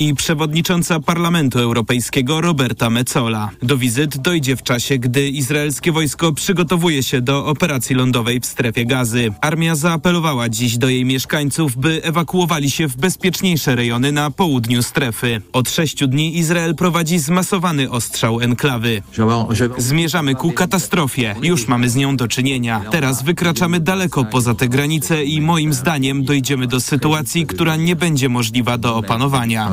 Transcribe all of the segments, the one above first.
i przewodnicząca Parlamentu Europejskiego Roberta Metzola. Do wizyt dojdzie w czasie, gdy izraelskie wojsko przygotowuje się do operacji lądowej w strefie gazy. Armia zaapelowała dziś do jej mieszkańców, by ewakuowali się w bezpieczniejsze rejony na południu strefy. Od sześciu dni Izrael prowadzi zmasowany ostrzał enklawy. Zmierzamy ku katastrofie. Już mamy z nią do czynienia. Teraz wykraczamy daleko poza te granice i moim zdaniem dojdziemy do sytuacji, która nie będzie możliwa do opanowania.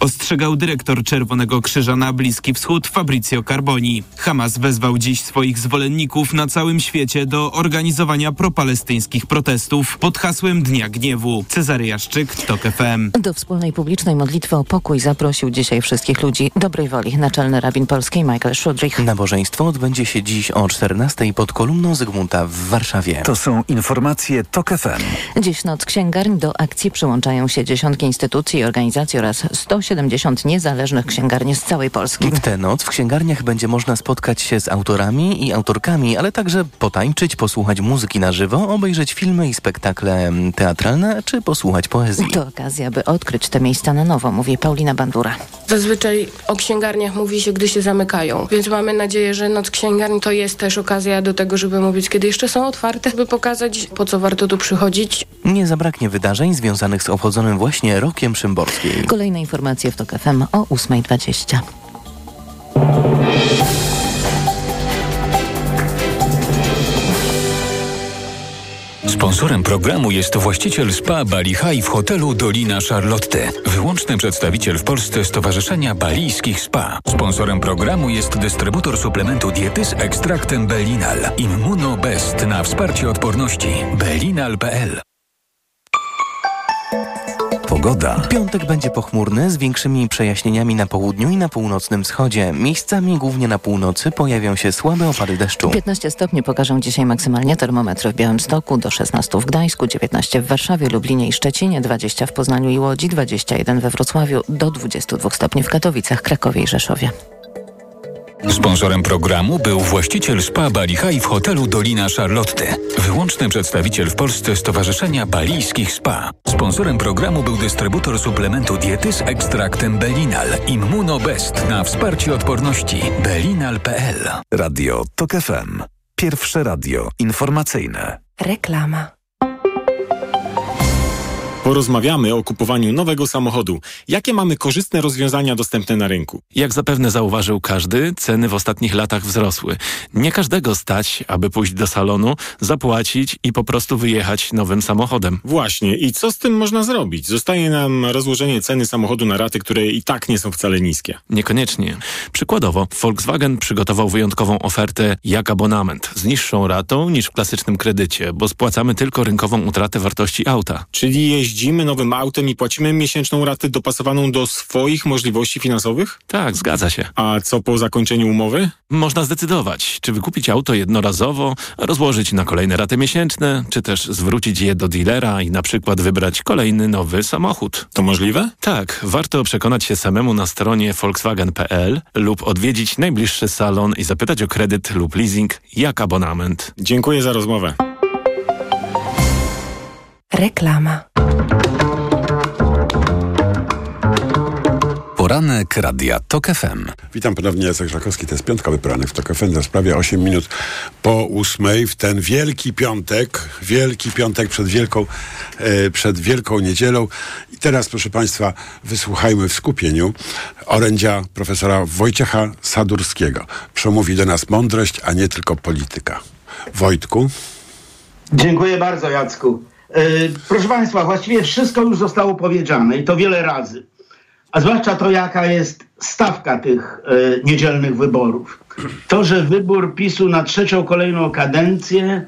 Ostrzegał dyrektor Czerwonego Krzyża na Bliski Wschód Fabrizio Carboni. Hamas wezwał dziś swoich zwolenników na całym świecie do organizowania propalestyńskich protestów pod hasłem Dnia Gniewu. Cezary Jaszczyk, TOK FM. Do wspólnej publicznej modlitwy o pokój zaprosił dzisiaj wszystkich ludzi dobrej woli. Naczelny rabin polskiej Michael Szudrich. Nabożeństwo odbędzie się dziś o 14 pod kolumną Zygmunta w Warszawie. To są informacje TOK FM. Dziś noc księgarni do akcji przyłączają się dziesiątki instytucji i organizacji oraz 170 niezależnych księgarni z całej Polski. W tę noc w księgarniach będzie można spotkać się z autorami i autorkami, ale także potańczyć, posłuchać muzyki na żywo, obejrzeć filmy i spektakle teatralne, czy posłuchać poezji. To okazja, by odkryć te miejsca na nowo, mówi Paulina Bandura. Zazwyczaj o księgarniach mówi się, gdy się zamykają, więc mamy nadzieję, że Noc Księgarni to jest też okazja do tego, żeby mówić, kiedy jeszcze są otwarte, by pokazać, po co warto tu przychodzić. Nie zabraknie wydarzeń związanych z obchodzonym właśnie Rokiem Szymborskiej. Kolejne informacje w TOK FM o 8.20. Sponsorem programu jest właściciel spa Bali High w hotelu Dolina Charlotte. Wyłączny przedstawiciel w Polsce Stowarzyszenia Balijskich Spa. Sponsorem programu jest dystrybutor suplementu diety z ekstraktem Belinal. Immuno Best na wsparcie odporności. Belinal.pl Pogoda. Piątek będzie pochmurny z większymi przejaśnieniami na południu i na północnym wschodzie. Miejscami, głównie na północy, pojawią się słabe opady deszczu. 15 stopni pokażą dzisiaj maksymalnie termometry w Białymstoku, do 16 w Gdańsku, 19 w Warszawie, Lublinie i Szczecinie, 20 w Poznaniu i Łodzi, 21 we Wrocławiu, do 22 stopni w Katowicach, Krakowie i Rzeszowie. Sponsorem programu był właściciel spa Bali High w hotelu Dolina Charlotte. Wyłączny przedstawiciel w Polsce Stowarzyszenia Balijskich Spa. Sponsorem programu był dystrybutor suplementu diety z ekstraktem Belinal. Immuno Best na wsparcie odporności. Belinal.pl Radio TOK FM. Pierwsze radio informacyjne. Reklama. Porozmawiamy o kupowaniu nowego samochodu. Jakie mamy korzystne rozwiązania dostępne na rynku? Jak zapewne zauważył każdy, ceny w ostatnich latach wzrosły. Nie każdego stać, aby pójść do salonu, zapłacić i po prostu wyjechać nowym samochodem. Właśnie. I co z tym można zrobić? Zostaje nam rozłożenie ceny samochodu na raty, które i tak nie są wcale niskie. Niekoniecznie. Przykładowo, Volkswagen przygotował wyjątkową ofertę jak abonament z niższą ratą niż w klasycznym kredycie, bo spłacamy tylko rynkową utratę wartości auta. Czyli jeździmy nowym autem i płacimy miesięczną ratę dopasowaną do swoich możliwości finansowych? Tak, zgadza się. A co po zakończeniu umowy? Można zdecydować, czy wykupić auto jednorazowo, rozłożyć na kolejne raty miesięczne, czy też zwrócić je do dealera i na przykład wybrać kolejny nowy samochód. To możliwe? Tak, warto przekonać się samemu na stronie volkswagen.pl lub odwiedzić najbliższy salon i zapytać o kredyt lub leasing jak abonament. Dziękuję za rozmowę. Reklama. Poranek Radia TOK FM. Witam ponownie, Jacek Żakowski. To jest piątkowy poranek w TOK FM. Za sprawie 8 minut po ósmej w ten wielki piątek, wielki piątek przed wielką, e, przed wielką niedzielą. I teraz, proszę Państwa, wysłuchajmy w skupieniu orędzia profesora Wojciecha Sadurskiego. Przemówi do nas mądrość, a nie tylko polityka. Wojtku. Dziękuję bardzo, Jacku. E, proszę Państwa, właściwie wszystko już zostało powiedziane i to wiele razy. A zwłaszcza to, jaka jest stawka tych e, niedzielnych wyborów. To, że wybór PiSu na trzecią kolejną kadencję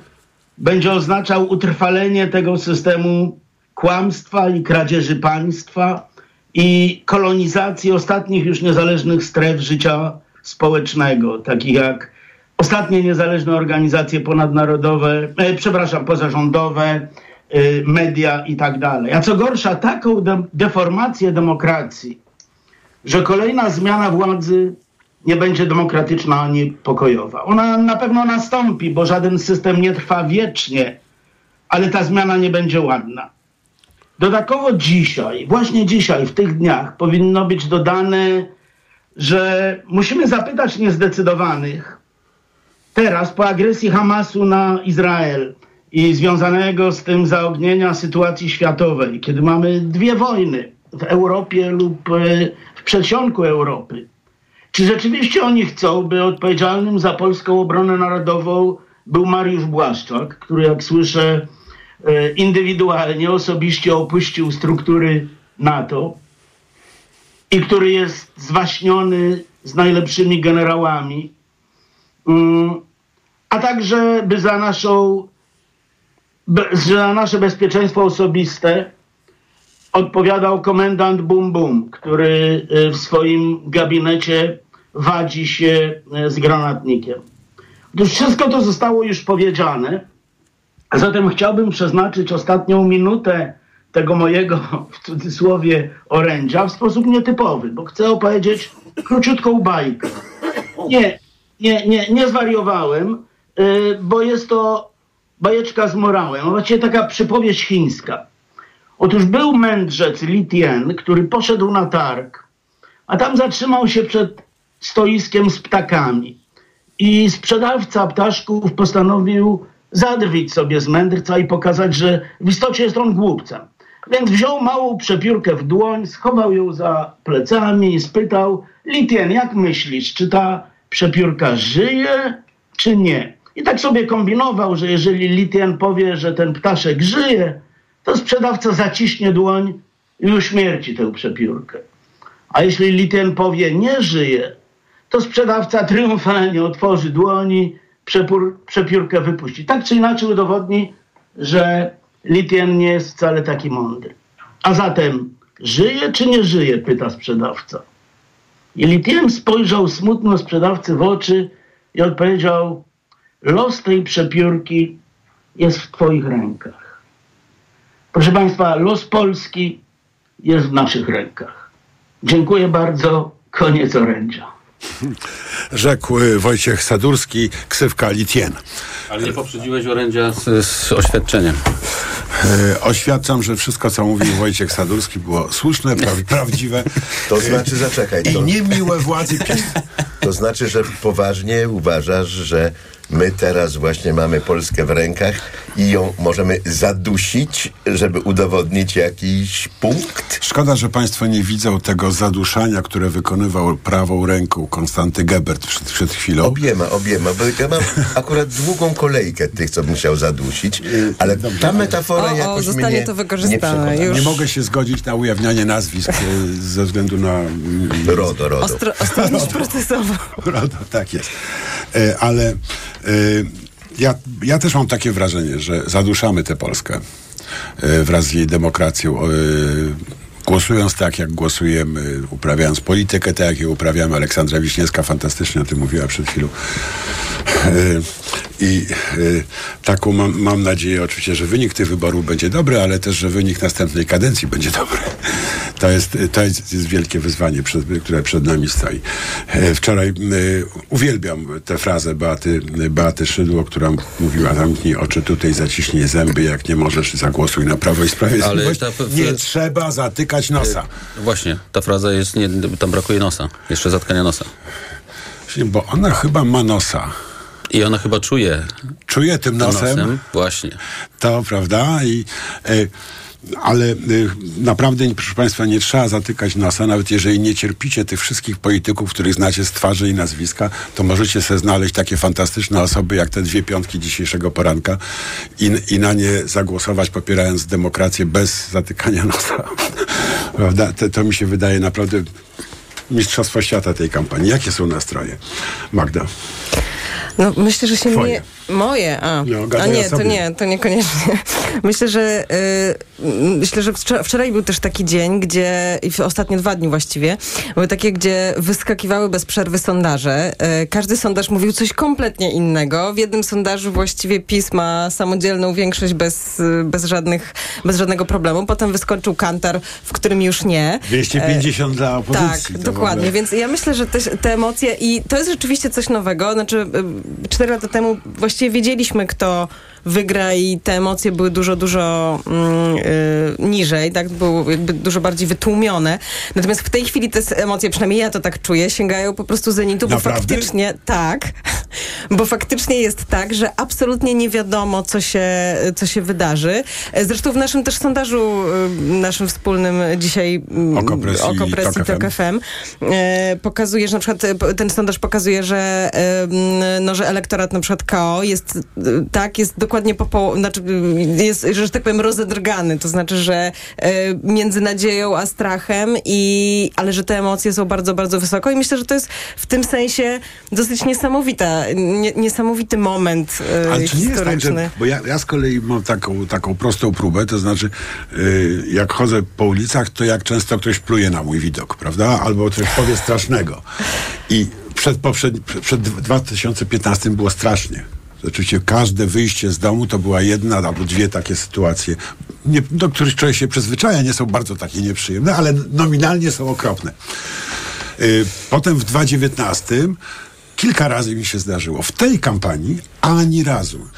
będzie oznaczał utrwalenie tego systemu kłamstwa i kradzieży państwa i kolonizacji ostatnich już niezależnych stref życia społecznego, takich jak ostatnie niezależne organizacje ponadnarodowe, e, przepraszam, pozarządowe, media i tak dalej. A co gorsza, taką de deformację demokracji, że kolejna zmiana władzy nie będzie demokratyczna ani pokojowa. Ona na pewno nastąpi, bo żaden system nie trwa wiecznie, ale ta zmiana nie będzie ładna. Dodatkowo dzisiaj, właśnie dzisiaj, w tych dniach powinno być dodane, że musimy zapytać niezdecydowanych teraz po agresji Hamasu na Izrael i związanego z tym zaognienia sytuacji światowej, kiedy mamy dwie wojny w Europie lub e, w przedsionku Europy. Czy rzeczywiście oni chcą, by odpowiedzialnym za polską obronę narodową był Mariusz Błaszczak, który jak słyszę e, indywidualnie, osobiście opuścił struktury NATO i który jest zwaśniony z najlepszymi generałami, mm, a także by za naszą za nasze bezpieczeństwo osobiste odpowiadał komendant Bum Bum, który y, w swoim gabinecie wadzi się y, z granatnikiem. Otóż wszystko to zostało już powiedziane, zatem chciałbym przeznaczyć ostatnią minutę tego mojego, w cudzysłowie, orędzia w sposób nietypowy, bo chcę opowiedzieć króciutką bajkę. Nie, nie, nie, nie zwariowałem, y, bo jest to bajeczka z morałem, a właściwie taka przypowieść chińska. Otóż był mędrzec Li Tien, który poszedł na targ, a tam zatrzymał się przed stoiskiem z ptakami. I sprzedawca ptaszków postanowił zadrwić sobie z mędrca i pokazać, że w istocie jest on głupcem. Więc wziął małą przepiórkę w dłoń, schował ją za plecami i spytał, Litien, jak myślisz, czy ta przepiórka żyje, czy nie? I tak sobie kombinował, że jeżeli Litien powie, że ten ptaszek żyje, to sprzedawca zaciśnie dłoń i uśmierci tę przepiórkę. A jeśli Litien powie nie żyje, to sprzedawca triumfalnie otworzy dłoni, przepór, przepiórkę wypuści. Tak czy inaczej udowodni, że Litien nie jest wcale taki mądry. A zatem żyje czy nie żyje? pyta sprzedawca. I Litien spojrzał smutno sprzedawcy w oczy i odpowiedział: Los tej przepiórki jest w Twoich rękach. Proszę Państwa, los Polski jest w naszych rękach. Dziękuję bardzo. Koniec orędzia. Rzekł Wojciech Sadurski, ksywka Litien. Ale nie poprzedziłeś orędzia z, z oświadczeniem. E, oświadczam, że wszystko, co mówił Wojciech Sadurski, było słuszne, pra prawdziwe. To znaczy, zaczekaj. I To, niemiłe władzy PiS. to znaczy, że poważnie uważasz, że my teraz właśnie mamy Polskę w rękach i ją możemy zadusić, żeby udowodnić jakiś punkt? Szkoda, że Państwo nie widzą tego zaduszania, które wykonywał prawą ręką Konstanty Gebert przed, przed chwilą. Obiema, obiema, bo ja mam akurat długą kolejkę tych, co bym chciał zadusić, ale ta metafora O, o, jakoś zostanie mnie to nie wykorzystane. przekonała. Już. Nie mogę się zgodzić na ujawnianie nazwisk e, ze względu na... RODO, RODO. Ostro, ostrożność procesowa. RODO, tak jest. Ale ja, ja też mam takie wrażenie, że zaduszamy tę Polskę e, wraz z jej demokracją. Głosując tak, jak głosujemy, uprawiając politykę tak, jak ją uprawiamy. Aleksandra Wiśniewska fantastycznie o tym mówiła przed chwilą. E, I e, taką mam, mam nadzieję oczywiście, że wynik tych wyborów będzie dobry, ale też, że wynik następnej kadencji będzie dobry. To jest, to jest, jest wielkie wyzwanie, przed, które przed nami stoi. E, Wczoraj uwielbiam tę frazę Beaty, Beaty Szydło, która mówiła zamknij oczy tutaj, zaciśnij zęby, jak nie możesz zagłosuj na Prawo i Sprawiedliwość. Ale ta- Nie trzeba zatykać nosa. Właśnie, ta fraza jest, nie, tam brakuje nosa. Jeszcze zatkania nosa. Bo ona chyba ma nosa. I ona chyba czuje Czuje tym tym nosem. nosem. Właśnie. To prawda i e, ale e, naprawdę, proszę Państwa, nie trzeba zatykać nosa, nawet jeżeli nie cierpicie tych wszystkich polityków, których znacie z twarzy i nazwiska, to możecie sobie znaleźć takie fantastyczne osoby, jak te dwie piątki dzisiejszego poranka i, i na nie zagłosować, popierając demokrację bez zatykania nosa. prawda? To, to mi się wydaje naprawdę mistrzostwo świata tej kampanii. Jakie są nastroje? Magda. No, myślę, że się Twoje. nie... Moje, a. No, a nie, to nie, to niekoniecznie. Myślę, że y, myślę, że wczor- wczoraj był też taki dzień, gdzie i ostatnie dwa dni właściwie były takie, gdzie wyskakiwały bez przerwy sondaże. Y, każdy sondaż mówił coś kompletnie innego. W jednym sondażu właściwie PiS ma samodzielną większość bez, y, bez, żadnych, bez żadnego problemu. Potem wyskoczył Kantar, w którym już nie. 250 dla opozycji. Tak, dokładnie. Więc ja myślę, że te, te emocje i to jest rzeczywiście coś nowego. Znaczy, y, cztery lata temu właściwie wiedzieliśmy, kto, wygra i te emocje były dużo, dużo mm, y, niżej, tak? Były jakby dużo bardziej wytłumione. Natomiast w tej chwili te emocje, przynajmniej ja to tak czuję, sięgają po prostu zenitu, bo Naprawdę? faktycznie tak, bo faktycznie jest tak, że absolutnie nie wiadomo, co się, co się wydarzy. Zresztą w naszym też sondażu, y, naszym wspólnym dzisiaj mm, Okopres i Okopres i Tok FM, e, pokazuje, że na przykład e, ten sondaż pokazuje, że, e, no, że elektorat na przykład KO jest, tak, jest dokładnie po połowie, znaczy m, jest, że tak powiem, rozedrgany. To znaczy, że e, między nadzieją a strachem i, ale że te emocje są bardzo, bardzo wysoko i myślę, że to jest w tym sensie dosyć niesamowita, nie, niesamowity moment e, Ale czy nie jest tak, historyczny. że, bo ja, ja z kolei mam taką, taką prostą próbę, to znaczy y, jak chodzę po ulicach, to jak często ktoś pluje na mój widok, prawda? Albo coś powie strasznego. I przed, poprzed, przed 2015 było strasznie. Oczywiście każde wyjście z domu to była jedna albo dwie takie sytuacje, nie, do których człowiek się przyzwyczaja, nie są bardzo takie nieprzyjemne, ale nominalnie są okropne. Y, Potem w 2019 kilka razy mi się zdarzyło. W tej kampanii ani razu.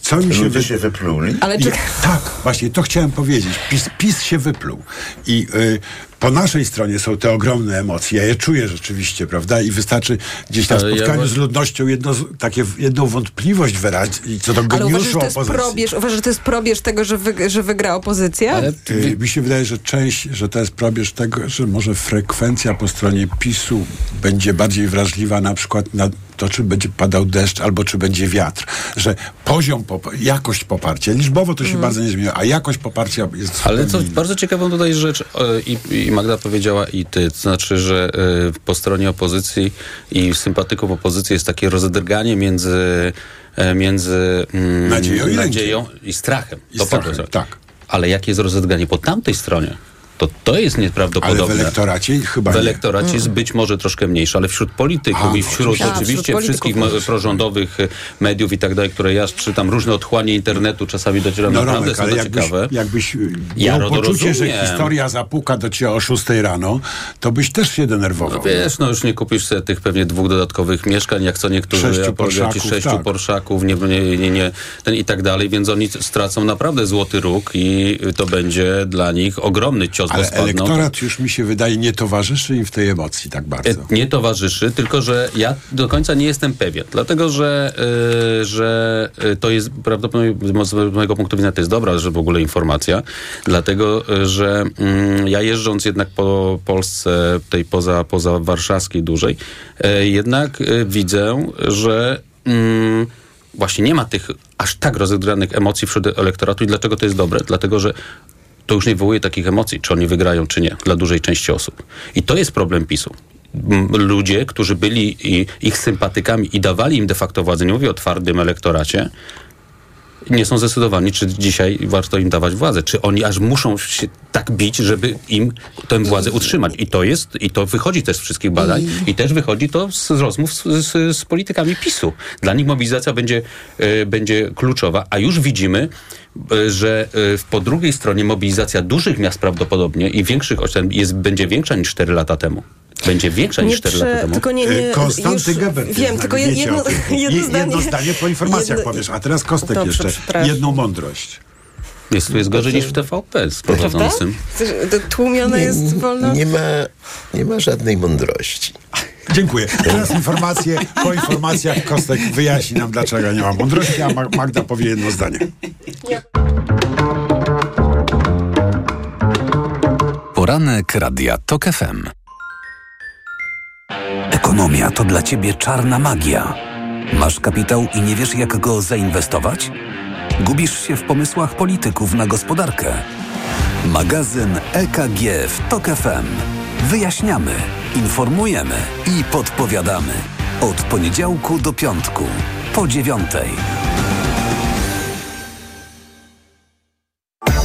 Co mi się, Ludzie się wypluli? Ale czy... I, tak, właśnie to chciałem powiedzieć. PiS, PiS się wypluł. I y, po naszej stronie są te ogromne emocje. Ja je czuję rzeczywiście, prawda? I wystarczy gdzieś na Ale ja spotkaniu właśnie- z ludnością jedno, takie, jedną wątpliwość wyrazić co do Ale uważasz, że geniuszu to jest opozycji. probierz, uważasz, że to jest probierz tego, że, wy, że wygra opozycja? Y, mi się wydaje, że część, że to jest probierz tego, że może frekwencja po stronie PiSu będzie bardziej wrażliwa na przykład na to, czy będzie padał deszcz, albo czy będzie wiatr. Że poziom, pop- jakość poparcia, liczbowo to się bardzo nie zmieniło, a jakość poparcia jest Ale co bardzo ciekawą tutaj rzecz e, i, i Magda powiedziała i ty, to znaczy, że e, po stronie opozycji i sympatyków opozycji jest takie rozdrganie między e, między mm, Nadzieją i nadzieją i strachem. I To strachem, tak. Ale jakie jest rozdrganie po tamtej stronie? To to jest Ale nieprawdopodobne. w elektoracie chyba W nie. elektoracie jest być może troszkę mniejsze, ale wśród polityków A, i no, wśród oczywiście. A, oczywiście wśród polityków wszystkich też. prorządowych e, mediów i tak dalej, które ja czytam, różne otchłanie internetu czasami docieram, No naprawdę Romek, są ale to jakbyś, ciekawe. jakbyś y, Ja miał poczucie, że rozumiem. historia zapuka do ciebie o 6 rano, to byś też się denerwował. No wiesz, no już nie kupisz sobie tych pewnie dwóch dodatkowych mieszkań, jak co niektórzy Sześciu Porszaków, sześciu tak. porszaków, nie, nie, nie, nie, ten i tak dalej, więc oni stracą naprawdę złoty róg i to będzie dla nich ogromny cios, Ale spadną. elektorat już mi się wydaje nie towarzyszy im w tej emocji tak bardzo. E, Nie towarzyszy, tylko że ja do końca nie jestem pewien, dlatego że, y, że y, to jest prawdopodobnie z mojego punktu widzenia to jest dobra, że w ogóle informacja, dlatego y, że mm, ja jeżdżąc jednak po Polsce, tej poza, poza warszawskiej dłużej, y, jednak y, widzę, że mm, właśnie nie ma tych aż tak rozegranych emocji wśród elektoratu i dlaczego to jest dobre? Dlatego, że to już nie wywołuje takich emocji, czy oni wygrają, czy nie, dla dużej części osób. I to jest problem PiSu. Ludzie, którzy byli ich sympatykami i dawali im de facto władzę, nie mówię o twardym elektoracie, nie są zdecydowani, czy dzisiaj warto im dawać władzę. Czy oni aż muszą się tak bić, żeby im tę władzę utrzymać. I to jest, i to wychodzi też z wszystkich badań i też wychodzi to z rozmów z, z, z politykami PiSu. Dla nich mobilizacja będzie, e, będzie kluczowa, a już widzimy, że e, w- po drugiej stronie mobilizacja dużych miast prawdopodobnie i większych ośrodków jest, będzie większa niż 4 lata temu. Będzie większa niż 4 lata temu. tylko nie, nie, Y, Konstanty Gebert. Wiem, tylko jedno, jedno, Je- zdanie. jedno zdanie po informacjach jedno- powiesz, a teraz Kostek Dobrze, jeszcze. Jedną mądrość. Jest, tu jest gorzej niż w TVP z prowadzącym. To Tłumione jest wolno? Nie ma, nie ma żadnej mądrości. Dziękuję. Teraz informacje. Po informacjach Kostek wyjaśni nam, dlaczego nie ma mądrości, a Ma- Magda powie jedno zdanie. Poranek Radia TOK FM. Ekonomia to dla Ciebie czarna magia. Masz kapitał i nie wiesz, jak go zainwestować? Gubisz się w pomysłach polityków na gospodarkę? Magazyn EKG w TOK FM. Wyjaśniamy, informujemy i podpowiadamy. Od poniedziałku do piątku, po dziewiątej.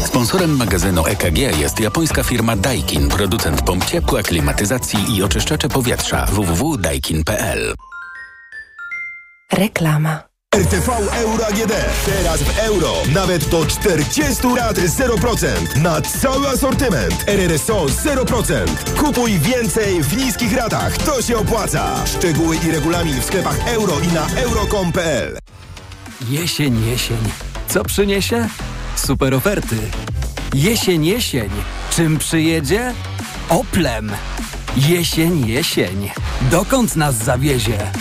Sponsorem magazynu EKG jest japońska firma Daikin, producent pomp ciepła, klimatyzacji i oczyszczacze powietrza www.daikin.pl. Reklama. RTV Euro AGD. Teraz w euro. Nawet do 40 lat 0%. Na cały asortyment. RRSO 0%. Kupuj więcej w niskich ratach. To się opłaca. Szczegóły i regulamin w sklepach euro i na euro.com.pl Jesień, jesień. Co przyniesie? Super oferty. Jesień, jesień. Czym przyjedzie? Oplem. Jesień, jesień. Dokąd nas zawiezie?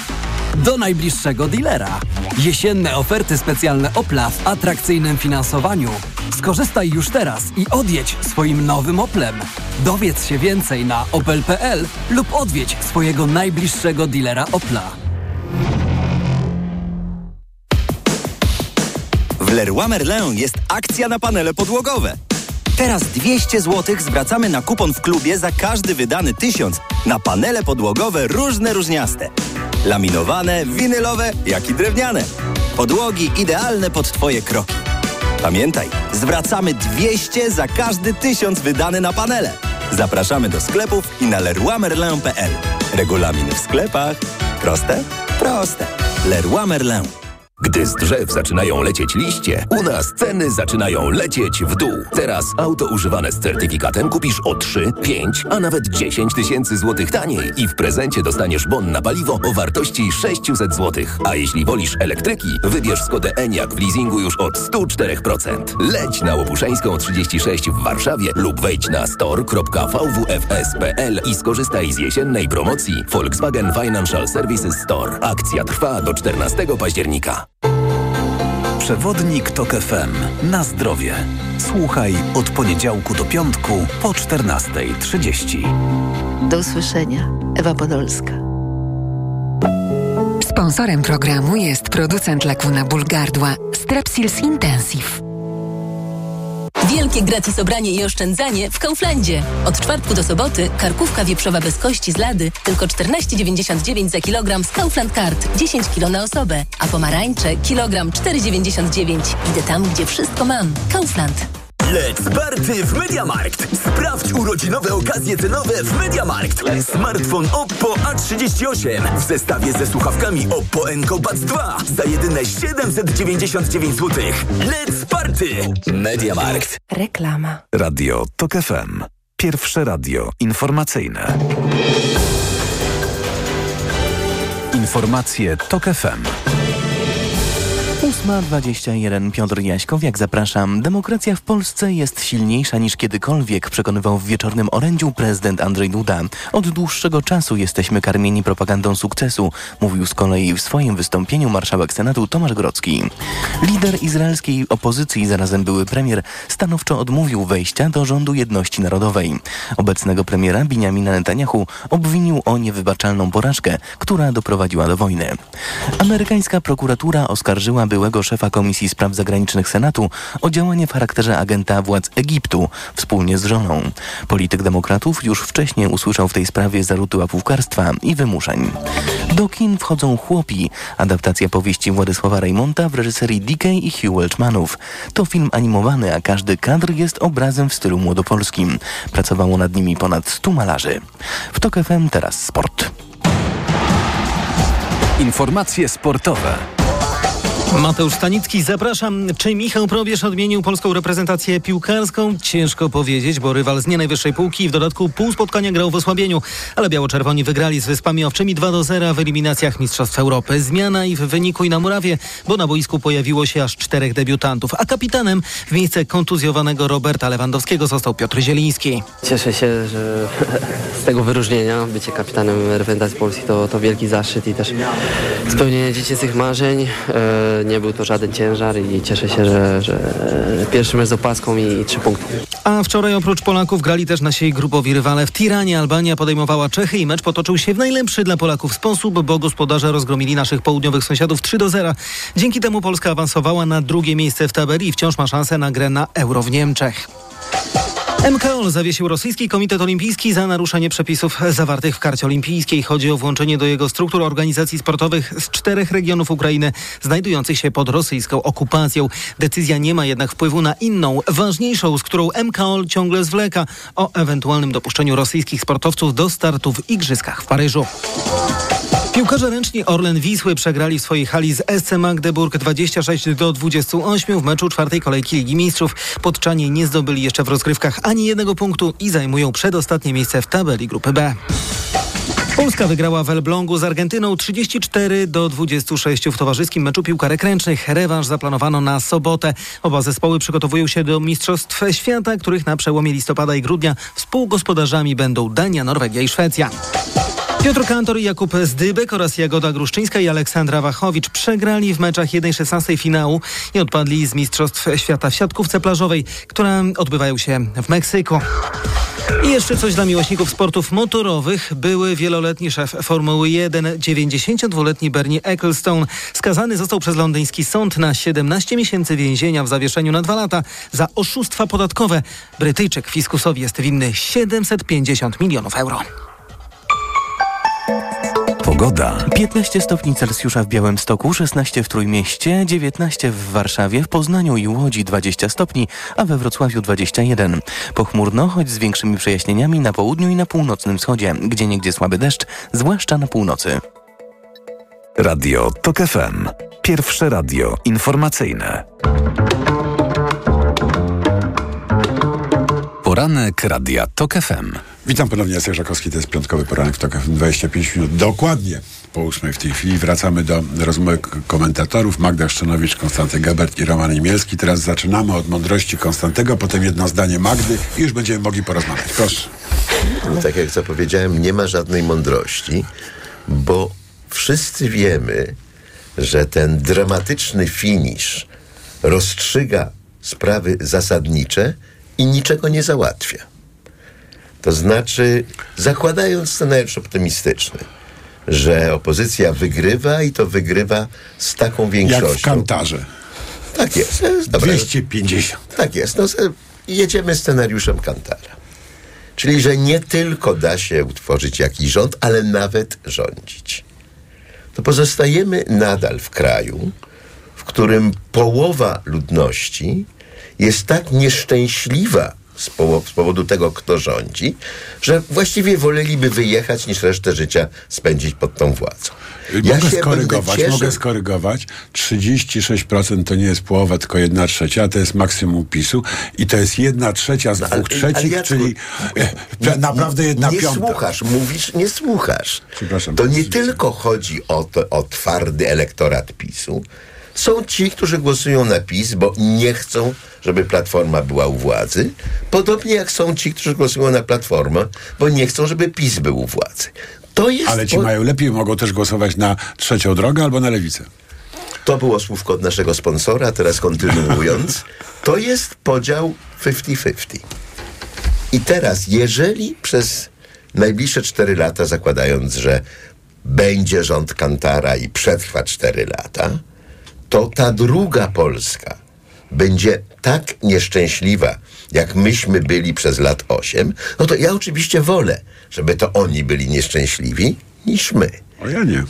Do najbliższego dealera. Jesienne oferty specjalne Opla w atrakcyjnym finansowaniu. Skorzystaj już teraz i odjedź swoim nowym Oplem. Dowiedz się więcej na opel.pl lub odwiedź swojego najbliższego dealera Opla. W Leroy Merlin jest akcja na panele podłogowe. Teraz 200 zł zwracamy na kupon w klubie za każdy wydany tysiąc na panele podłogowe różne różniaste. Laminowane, winylowe, jak i drewniane. Podłogi idealne pod Twoje kroki. Pamiętaj, zwracamy 200 za każdy tysiąc wydany na panele. Zapraszamy do sklepów i na leroymerlin.pl. Regulamin w sklepach. Proste? Proste. Leroy Merlin. Gdy z drzew zaczynają lecieć liście, u nas ceny zaczynają lecieć w dół. Teraz auto używane z certyfikatem kupisz o 3, 5, a nawet 10 tysięcy złotych taniej i w prezencie dostaniesz bon na paliwo o wartości 600 złotych. A jeśli wolisz elektryki, wybierz Skodę Enyaq w leasingu już od 104%. Leć na Łopuszeńską 36 w Warszawie lub wejdź na store.vwfs.pl i skorzystaj z jesiennej promocji Volkswagen Financial Services Store. Akcja trwa do 14 października. Przewodnik TOK FM. Na zdrowie. Słuchaj od poniedziałku do piątku po 14.30. Do usłyszenia. Ewa Podolska. Sponsorem programu jest producent leku na ból gardła Strepsils Intensive. Wielkie gratis obranie i oszczędzanie w Kauflandzie. Od czwartku do soboty karkówka wieprzowa bez kości z lady tylko 14,99 za kilogram z Kaufland Card 10 kg na osobę, a pomarańcze kilogram 4,99. Idę tam, gdzie wszystko mam. Kaufland. Let's party w Mediamarkt! Sprawdź urodzinowe okazje cenowe w Mediamarkt. Smartfon Oppo A38 w zestawie ze słuchawkami Oppo Enco Buds 2 za jedyne 799 zł. Let's party! Mediamarkt. Reklama. Radio TOK FM. Pierwsze radio informacyjne. Informacje TOK FM. 8.21 Piotr Jaśkowiak, zapraszam. Demokracja w Polsce jest silniejsza niż kiedykolwiek, przekonywał w wieczornym orędziu prezydent Andrzej Duda. Od dłuższego czasu jesteśmy karmieni propagandą sukcesu, mówił z kolei w swoim wystąpieniu marszałek Senatu Tomasz Grocki. Lider izraelskiej opozycji, zarazem były premier, stanowczo odmówił wejścia do rządu jedności narodowej. Obecnego premiera Benjamina Netanyahu obwinił o niewybaczalną porażkę, która doprowadziła do wojny. Amerykańska prokuratura oskarżyła byłego szefa Komisji Spraw Zagranicznych Senatu o działanie w charakterze agenta władz Egiptu wspólnie z żoną. Polityk demokratów już wcześniej usłyszał w tej sprawie zarzuty łapówkarstwa i wymuszeń. Do kin wchodzą chłopi. Adaptacja powieści Władysława Reymonta w reżyserii DK i Hugh Welchmanów. To film animowany, a każdy kadr jest obrazem w stylu młodopolskim. Pracowało nad nimi ponad 100 malarzy. W TOK FM teraz sport. Informacje sportowe. Mateusz Stanicki, zapraszam. Czy Michał Probierz odmienił polską reprezentację piłkarską? Ciężko powiedzieć, bo rywal z nie najwyższej półki i w dodatku pół spotkania grał w osłabieniu, ale biało-czerwoni wygrali z Wyspami Owczymi 2 do 0 w eliminacjach Mistrzostw Europy. Zmiana i w wyniku i na murawie, bo na boisku pojawiło się aż czterech debiutantów, a kapitanem w miejsce kontuzjowanego Roberta Lewandowskiego został Piotr Zieliński. Cieszę się, że z tego wyróżnienia bycie kapitanem reprezentacji Polski to, to wielki zaszczyt i też spełnienie dziecięcych marzeń. E, nie był to żaden ciężar i cieszę się, że, że pierwszy mecz z opaską i, i trzy punkty. A wczoraj oprócz Polaków grali też nasi grupowi rywale. W Tiranie Albania podejmowała Czechy i mecz potoczył się w najlepszy dla Polaków sposób, bo gospodarze rozgromili naszych południowych sąsiadów 3 do 0. Dzięki temu Polska awansowała na drugie miejsce w tabeli i wciąż ma szansę na grę na Euro w Niemczech. MKOL zawiesił rosyjski komitet olimpijski za naruszenie przepisów zawartych w karcie olimpijskiej. Chodzi o włączenie do jego struktur organizacji sportowych z czterech regionów Ukrainy znajdujących się pod rosyjską okupacją. Decyzja nie ma jednak wpływu na inną, ważniejszą, z którą MKOL ciągle zwleka o ewentualnym dopuszczeniu rosyjskich sportowców do startu w Igrzyskach w Paryżu. Piłkarze ręczni Orlen Wisły przegrali w swojej hali z SC Magdeburg 26 do 28 w meczu czwartej kolejki Ligi Mistrzów. Podczanie nie zdobyli jeszcze w rozgrywkach ani jednego punktu i zajmują przedostatnie miejsce w tabeli grupy B. Polska wygrała w Elblągu z Argentyną 34 do 26 w towarzyskim meczu piłkarek ręcznych. Rewanż zaplanowano na sobotę. Oba zespoły przygotowują się do Mistrzostw Świata, których na przełomie listopada i grudnia współgospodarzami będą Dania, Norwegia i Szwecja. Piotr Kantor i Jakub Zdybek oraz Jagoda Gruszczyńska i Aleksandra Wachowicz przegrali w meczach 1-16 finału i odpadli z Mistrzostw Świata w siatkówce plażowej, które odbywają się w Meksyku. I jeszcze coś dla miłośników sportów motorowych. Były wieloletni szef Formuły 1, 92-letni Bernie Ecclestone, skazany został przez londyński sąd na 17 miesięcy więzienia w zawieszeniu na dwa lata za oszustwa podatkowe. Brytyjczyk fiskusowi jest winny 750 milionów euro. Pogoda. 15 stopni Celsjusza w Białymstoku, 16 w Trójmieście, 19 w Warszawie, w Poznaniu i Łodzi 20 stopni, a we Wrocławiu 21. Pochmurno, choć z większymi przejaśnieniami na południu i na północnym wschodzie, gdzie niegdzie słaby deszcz, zwłaszcza na północy. Radio TOK FM. Pierwsze radio informacyjne. Poranek Radia TOK FM. Witam ponownie, Jacek Żakowski, to jest piątkowy poranek w TOK FM, 25 minut dokładnie po ósmej w tej chwili. Wracamy do rozmowy komentatorów. Magda Szczenowicz, Konstanty Gebert i Roman Imielski. Teraz zaczynamy od mądrości Konstantego, potem jedno zdanie Magdy i już będziemy mogli porozmawiać. Proszę. No, tak jak zapowiedziałem, nie ma żadnej mądrości, bo wszyscy wiemy, że ten dramatyczny finisz rozstrzyga sprawy zasadnicze i niczego nie załatwia. To znaczy, zakładając scenariusz optymistyczny, że opozycja wygrywa i to wygrywa z taką większością. Jak w kantarze. Tak jest. jest dobra. 250. Tak jest. No, jedziemy scenariuszem Kantara. Czyli, że nie tylko da się utworzyć jakiś rząd, ale nawet rządzić. To pozostajemy nadal w kraju, w którym połowa ludności jest tak nieszczęśliwa z, powo- z powodu tego, kto rządzi, że właściwie woleliby wyjechać, niż resztę życia spędzić pod tą władzą. Ja mogę skorygować, mogę skorygować. 36% to nie jest połowa, tylko jedna trzecia, to jest maksimum PiSu i to jest jedna trzecia z No, ale- dwóch trzecich, ale Jacku, czyli e, naprawdę jedna nie piąta. słuchasz, mówisz, nie słuchasz. Przepraszam. To nie tylko chodzi o, to, o twardy elektorat PiSu. Są ci, którzy głosują na PiS, bo nie chcą, żeby Platforma była u władzy. Podobnie jak są ci, którzy głosują na Platformę, bo nie chcą, żeby PiS był u władzy. To jest Ale ci po- mają lepiej, mogą też głosować na trzecią drogę albo na lewicę. To było słówko od naszego sponsora, teraz kontynuując. To jest podział 50-50. I teraz, jeżeli przez najbliższe 4 lata, zakładając, że będzie rząd Kantara i przetrwa 4 lata, to ta druga Polska będzie tak nieszczęśliwa, jak myśmy byli przez lat 8, no to ja oczywiście wolę, żeby to oni byli nieszczęśliwi, niż my. O ja nie.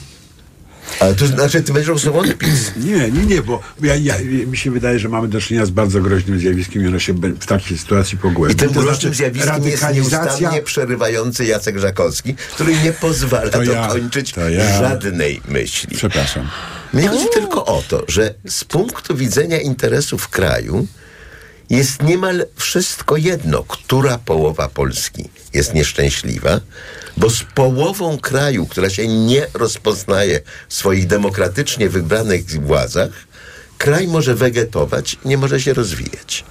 Ale to znaczy, ty będziesz na PiS. Nie, nie, nie, bo ja, ja, mi się wydaje, że mamy do czynienia z bardzo groźnym zjawiskiem i ono się w takiej sytuacji pogłębi. I tym To groźnym znaczy zjawiskiem jest nieustannie przerywający Jacek Żakowski, który nie pozwala To ja, dokończyć to ja. żadnej myśli. Przepraszam. Mnie chodzi tylko o to, że z punktu widzenia interesów kraju jest niemal wszystko jedno, która połowa Polski jest nieszczęśliwa, bo z połową kraju, która się nie rozpoznaje w swoich demokratycznie wybranych władzach, kraj może wegetować, nie może się rozwijać.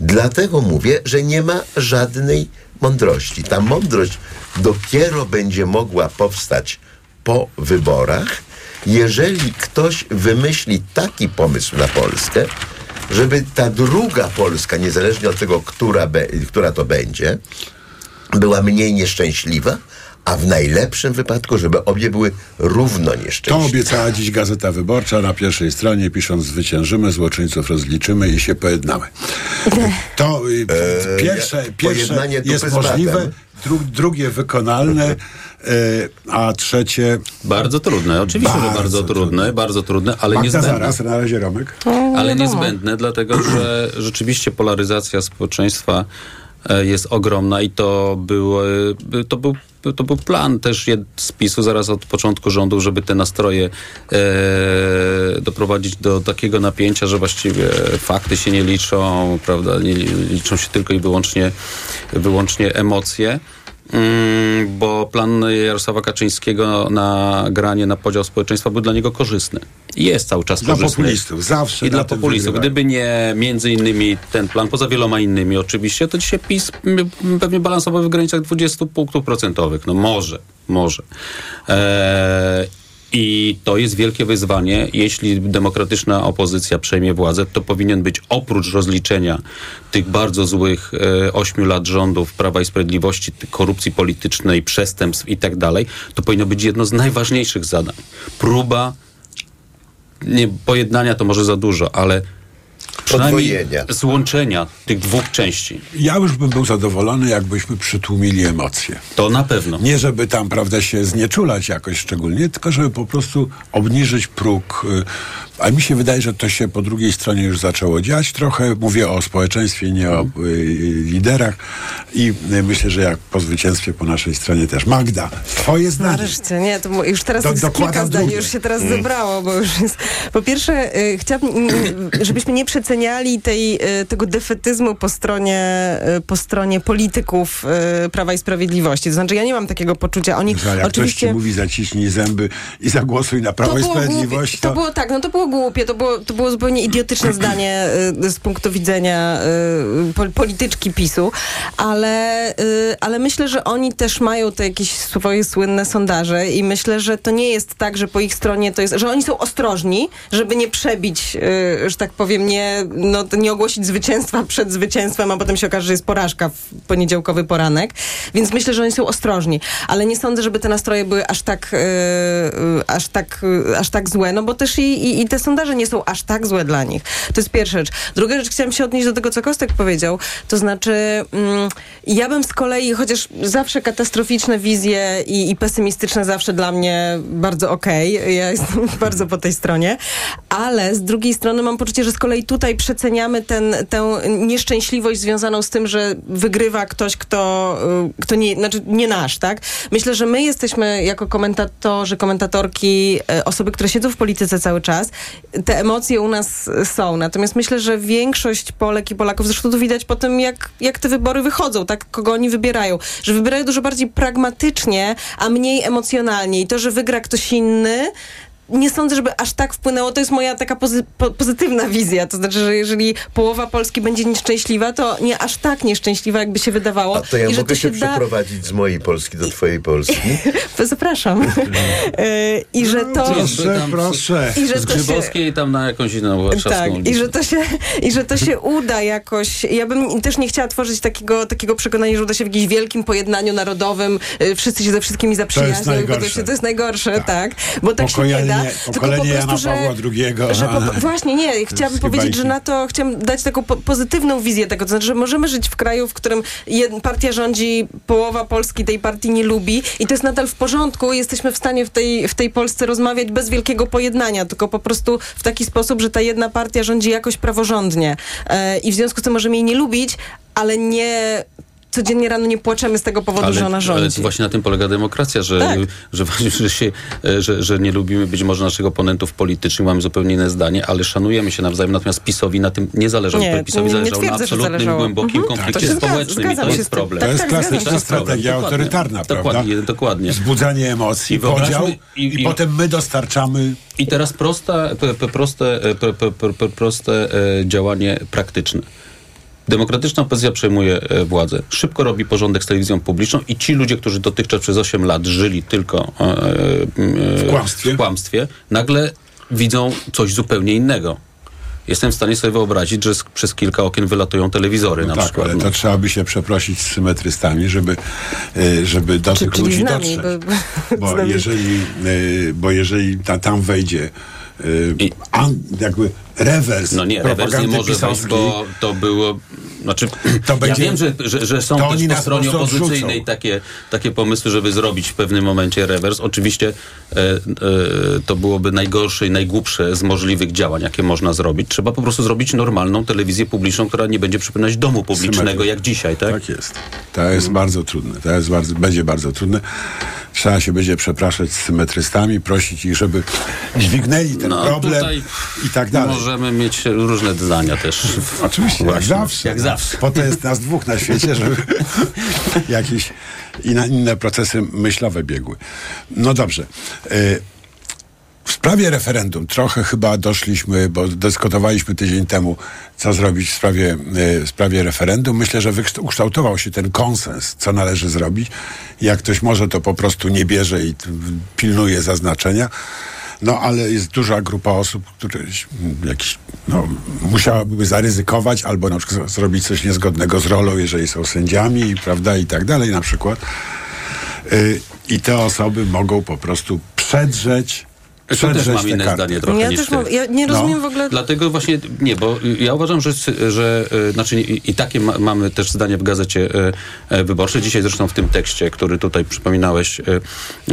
Dlatego mówię, że nie ma żadnej mądrości. Ta mądrość dopiero będzie mogła powstać po wyborach, jeżeli ktoś wymyśli taki pomysł na Polskę, żeby ta druga Polska, niezależnie od tego, która, be, która to będzie, była mniej nieszczęśliwa, a w najlepszym wypadku, żeby obie były równo To nieszczęśliwe. obiecała dziś Gazeta Wyborcza na pierwszej stronie, pisząc zwyciężymy, złoczyńców rozliczymy i się pojednamy. To y, Eee, pierwsze, pierwsze jest możliwe, dru, drugie wykonalne, y, a trzecie... Bardzo trudne, oczywiście, że bardzo trudne, bardzo trudne, ale Magda niezbędne. zaraz, na razie Romek. Ale niezbędne, dlatego że rzeczywiście polaryzacja społeczeństwa e, jest ogromna i to był, e, to był, to był plan też jed- spisu zaraz od początku rządu, żeby te nastroje e, doprowadzić do takiego napięcia, że właściwie fakty się nie liczą, prawda, nie liczą się tylko i wyłącznie, wyłącznie emocje. Mm, bo plan Jarosława Kaczyńskiego na granie, na podział społeczeństwa był dla niego korzystny. I jest cały czas Dla korzystny. populistów, zawsze I dla populistów. wygrywają. Gdyby nie między innymi ten plan, poza wieloma innymi oczywiście, to dzisiaj PiS m, pewnie balansował w granicach 20 punktów procentowych. No może, może. Eee, i to jest wielkie wyzwanie. Jeśli demokratyczna opozycja przejmie władzę, to powinien być oprócz rozliczenia tych bardzo złych e, ośmiu lat rządów Prawa i Sprawiedliwości, korupcji politycznej, przestępstw i tak dalej, to powinno być jedno z najważniejszych zadań. Próba nie, pojednania to może za dużo, ale Podwojenia. złączenia tych dwóch części. Ja już bym był zadowolony, jakbyśmy przytłumili emocje. To na pewno. Nie żeby tam, prawda, się znieczulać jakoś szczególnie, tylko żeby po prostu obniżyć próg. Y, A mi się wydaje, że to się po drugiej stronie już zaczęło dziać trochę. Mówię o społeczeństwie, nie o y, liderach. I y, myślę, że jak po zwycięstwie po naszej stronie też. Magda, twoje zdanie. Nareszcie, nie, to już teraz Do- jest kilka zdań, drugie. już się teraz Mm. zebrało, bo już jest... Po pierwsze, y, chciałabym, mm, żebyśmy nie przeceniali tej, y, tego defetyzmu po stronie, y, po stronie polityków y, Prawa i Sprawiedliwości. To znaczy, ja nie mam takiego poczucia. Oni Że jak ktoś oczywiście... ci mówi zaciśnij zęby i zagłosuj na Prawo i Sprawiedliwość, głupie, to było tak, no to było głupie, to było, to było zupełnie idiotyczne zdanie y, z punktu widzenia y, pol, polityczki PiSu, ale, y, ale myślę, że oni też mają te jakieś swoje słynne sondaże i myślę, że to nie jest tak, że po ich stronie to jest, że oni są ostrożni, żeby nie przebić, y, że tak powiem, nie, no, nie ogłosić zwycięstwa przed zwycięstwem, a potem się okaże, że jest porażka w poniedziałkowy poranek, więc myślę, że oni są ostrożni, ale nie sądzę, żeby te nastroje były aż tak, y, y, aż tak, aż tak złe, no bo też i, i, i te sondaże nie są aż tak złe dla nich. To jest pierwsza rzecz. Druga rzecz, chciałam się odnieść do tego, co Kostek powiedział, to znaczy mm, ja bym z kolei, chociaż zawsze katastroficzne wizje i, i pesymistyczne zawsze dla mnie bardzo okej, ja jestem bardzo po tej stronie, ale z drugiej strony mam poczucie, że z kolei tutaj przeceniamy ten, tę nieszczęśliwość związaną z tym, że wygrywa ktoś, kto, y, kto nie, znaczy nie nasz, tak? Myślę, że my jesteśmy jako komentatorzy, komentatorki, e, osoby, które siedzą w polityce cały czas, te emocje u nas są. Natomiast myślę, że większość Polek i Polaków, zresztą to widać po tym, jak, jak te wybory wychodzą, tak, kogo oni wybierają, że wybierają dużo bardziej pragmatycznie, a mniej emocjonalnie. I to, że wygra ktoś inny, nie sądzę, żeby aż tak wpłynęło. To jest moja taka pozy po pozytywna wizja. To znaczy, że jeżeli połowa Polski będzie nieszczęśliwa, to nie aż tak nieszczęśliwa, jakby się wydawało. A to ja I mogę to się się da... przeprowadzić z mojej Polski do twojej Polski. Zapraszam. E, I że to... Proszę, proszę. I że Z to się... Grzybowskiej tam na jakąś inną warszawską Tak, ulicę. i że, to się, i że to się uda jakoś. Ja bym też nie chciała tworzyć takiego, takiego przekonania, że uda się w jakimś wielkim pojednaniu narodowym, y, wszyscy się ze wszystkimi zaprzyjaźnią. i najgorsze. to, się, to jest najgorsze, tak. Bo tak się nie da. Pokolenie Jana prostu, Pawła II, że po, właśnie nie, chciałabym powiedzieć, że na to chciałam dać taką po, pozytywną wizję tego, to znaczy, że możemy żyć w kraju, w którym jed, partia rządzi, połowa Polski tej partii nie lubi i to jest nadal w porządku. Jesteśmy w stanie w tej, w tej Polsce rozmawiać bez wielkiego pojednania, tylko po prostu w taki sposób, że ta jedna partia rządzi jakoś praworządnie. E, I w związku z tym możemy jej nie lubić, ale nie codziennie rano nie płaczemy z tego powodu, że ona ale rządzi. to właśnie na tym polega demokracja, że, Tak. że, właśnie, że, się, e, że, że nie lubimy być może naszych oponentów politycznych, mamy zupełnie inne zdanie, ale szanujemy się nawzajem, natomiast PiSowi na tym nie zależało. Nie, PiSowi nie zależało na twierdzę, że absolutnym, głębokim Mhm. konflikcie To się zgadza- społecznym i to jest z tym. problem. To jest tak, klasyczna strategia Dokładnie. autorytarna, prawda? Dokładnie, dokładnie. Wzbudzanie emocji, I podział i- i, i- potem my dostarczamy I teraz proste, proste, e, proste e, działanie praktyczne. Demokratyczna opozycja przejmuje e, władzę, szybko robi porządek z telewizją publiczną i ci ludzie, którzy dotychczas przez 8 lat żyli tylko e, e, W kłamstwie. w kłamstwie, nagle widzą coś zupełnie innego. Jestem w stanie sobie wyobrazić, że przez kilka okien wylatują telewizory No na tak, przykład. ale no. to trzeba by się przeprosić z symetrystami, żeby, żeby do Czy- tych czyli ludzi z nami, dotrzeć. bo- Bo jeżeli, bo jeżeli ta, tam wejdzie y, an, jakby rewers No nie, rewers nie może pisowskiej, bo to było... Znaczy, To będzie- ja wiem, że, że, że są też po stronie opozycyjnej takie, takie pomysły, żeby zrobić w pewnym momencie rewers. Oczywiście e, e, to byłoby najgorsze i najgłupsze z możliwych działań, jakie można zrobić. Trzeba po prostu zrobić normalną telewizję publiczną, która nie będzie przypominać domu publicznego jak dzisiaj, tak? Tak jest. To jest bardzo trudne. To jest bardzo, będzie bardzo trudne. Trzeba się będzie przepraszać z symetrystami, prosić ich, żeby dźwignęli ten No, problem i tak dalej. Możemy mieć różne zdania też. Oczywiście, jak zawsze. Jak zawsze. Po to jest nas dwóch na świecie, żeby na inne procesy myślowe biegły. No dobrze. Y, w sprawie referendum trochę chyba doszliśmy, bo dyskutowaliśmy tydzień temu, co zrobić w sprawie, y, w sprawie referendum. Myślę, że ukształtował się ten konsens, co należy zrobić. Jak ktoś może, to po prostu nie bierze i pilnuje zaznaczenia. No ale jest duża grupa osób, które mm, jakiś, no, musiałaby zaryzykować albo na przykład zrobić coś niezgodnego z rolą, jeżeli są sędziami, prawda, i tak dalej na przykład. Y, I te osoby mogą po prostu przedrzeć, To też mam inne karty. zdanie trochę Ja niż też ty. mam, ja nie rozumiem w ogóle... Dlatego właśnie, nie, bo ja uważam, że, że y, znaczy i, i takie ma, mamy też zdanie w gazecie y, y, wyborczej. Dzisiaj zresztą w tym tekście, który tutaj przypominałeś,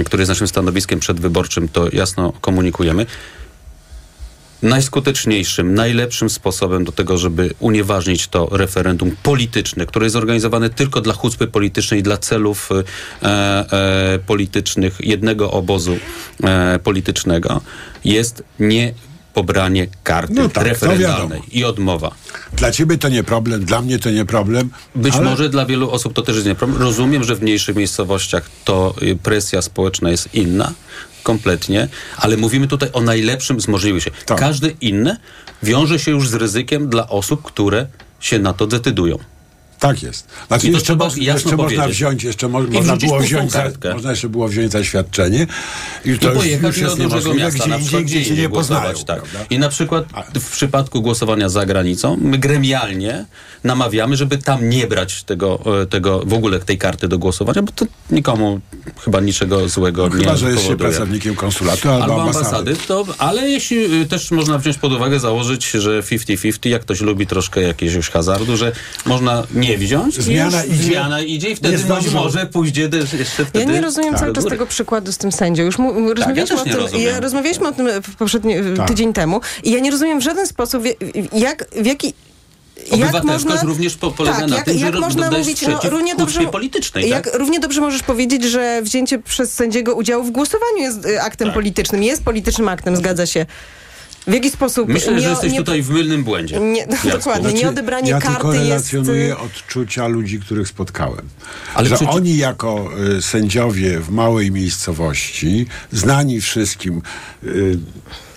który jest naszym stanowiskiem przedwyborczym, to jasno komunikujemy. Najskuteczniejszym, najlepszym sposobem do tego, żeby unieważnić to referendum polityczne, które jest zorganizowane tylko dla chucpy politycznej, dla celów e, e, politycznych jednego obozu e, politycznego, jest nie pobranie karty No tak, referendalnej i odmowa. Dla ciebie to nie problem, dla mnie to nie problem. Być ale- może dla wielu osób to też jest nie problem. Rozumiem, że w mniejszych miejscowościach to y, presja społeczna jest inna, kompletnie, ale mówimy tutaj o najlepszym z możliwych. Tak. Każdy inny wiąże się już z ryzykiem dla osób, które się na to decydują. Tak jest. Znaczy jeszcze, trzeba jeszcze można wziąć, jeszcze mo, można było wziąć, za, można jeszcze było wziąć zaświadczenie i to I już, już jest do dużego miasta, gdzie przykład gdzie się nie poznają. głosować. Tak. I na przykład w przypadku głosowania za granicą, my gremialnie namawiamy, żeby tam nie brać tego, e, tego w ogóle tej karty do głosowania, bo to nikomu chyba niczego złego No, nie chyba, że jest się pracownikiem konsulatu albo, Albo ambasady. ambasady, to, ale jeśli y, też można wziąć pod uwagę, założyć, że 50-50, jak ktoś lubi troszkę jakiegoś hazardu, że można nie wziąć Zmiana idzie. zmiana idzie i wtedy Nie może, zdążą. może pójdzie też jeszcze Ja wtedy nie rozumiem cały czas góry. tego przykładu z tym sędzią. Już mu, rozmawialiśmy, też nie o tym, rozumiem. ja, rozmawialiśmy o tym w poprzedni, Tak. tydzień temu i ja nie rozumiem w żaden sposób, jak, w jaki... Jak Obywatelskość można, również po, polega tak, na jak, tym, że jak można dodajesz mówić, no, równie dobrze, politycznej, jak tak? równie dobrze możesz powiedzieć, że wzięcie przez sędziego udziału w głosowaniu jest y, aktem Tak. politycznym, jest politycznym aktem, zgadza się. W jaki sposób... Myślę, nie- że jesteś nie- tutaj w mylnym błędzie. Nie, Jacku. dokładnie, nie odebranie ja karty tylko jest... relacjonuję y, odczucia ludzi, których spotkałem. Ale że przecież- oni jako y, sędziowie w małej miejscowości, znani wszystkim, y,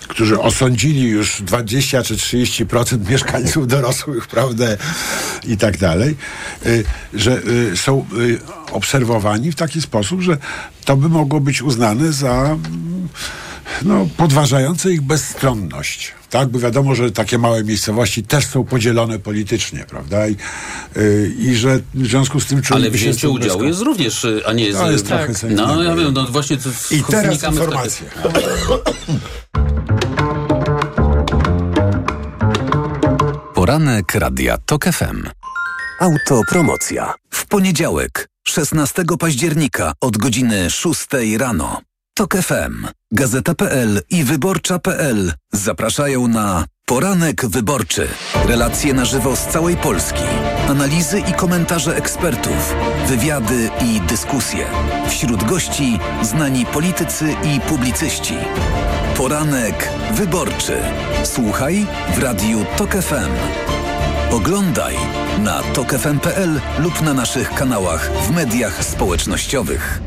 którzy osądzili już 20 czy 30% mieszkańców dorosłych, prawda, i tak dalej, y, że y, są obserwowani w taki sposób, że to by mogło być uznane za mm, no, podważające ich bezstronność. Tak, bo wiadomo, że takie małe miejscowości też są podzielone politycznie, prawda? I, y, i że w związku z tym czują Ale wzięcie udziału bezko- jest również, a nie jest... To jest y, trochę. No, ja wiem, no właśnie... To, I teraz wnikamy w takie- informacje. Poranek Radia TOK FM. Autopromocja. W poniedziałek, 16 października od godziny 6 rano. TOK FM, Gazeta.pl i Wyborcza.pl zapraszają na Poranek Wyborczy. Relacje na żywo z całej Polski. Analizy i komentarze ekspertów. Wywiady i dyskusje. Wśród gości znani politycy i publicyści. Poranek Wyborczy. Słuchaj w Radiu TOK FM. Oglądaj na tokefm.pl lub na naszych kanałach w mediach społecznościowych.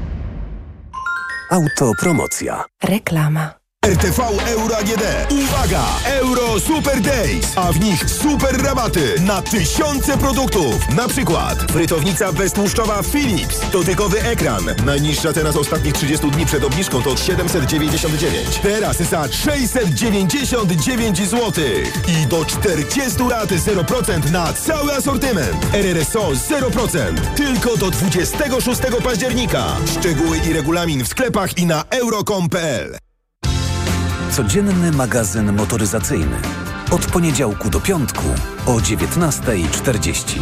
Autopromocja. Reklama. RTV Euro AGD. Uwaga! Euro Super Days, a w nich super rabaty na tysiące produktów. Na przykład frytownica beztłuszczowa Philips, dotykowy ekran. Najniższa cena z ostatnich 30 dni przed obniżką to 799. Teraz za 699 zł. I do 40 lat 0% na cały asortyment. RRSO 0%. Tylko do 26 października. Szczegóły i regulamin w sklepach i na euro.com.pl. Codzienny magazyn motoryzacyjny. Od poniedziałku do piątku o 19.40.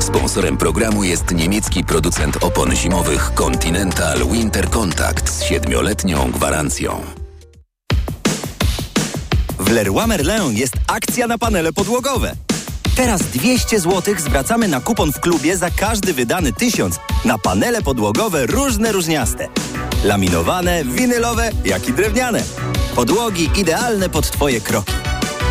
Sponsorem programu jest niemiecki producent opon zimowych Continental Winter Contact z siedmioletnią gwarancją. W Leroy Merlin jest akcja na panele podłogowe. Teraz 200 zł zwracamy na kupon w klubie za każdy wydany 1000 na panele podłogowe różne różniaste. Laminowane, winylowe, jak i drewniane. Podłogi idealne pod Twoje kroki.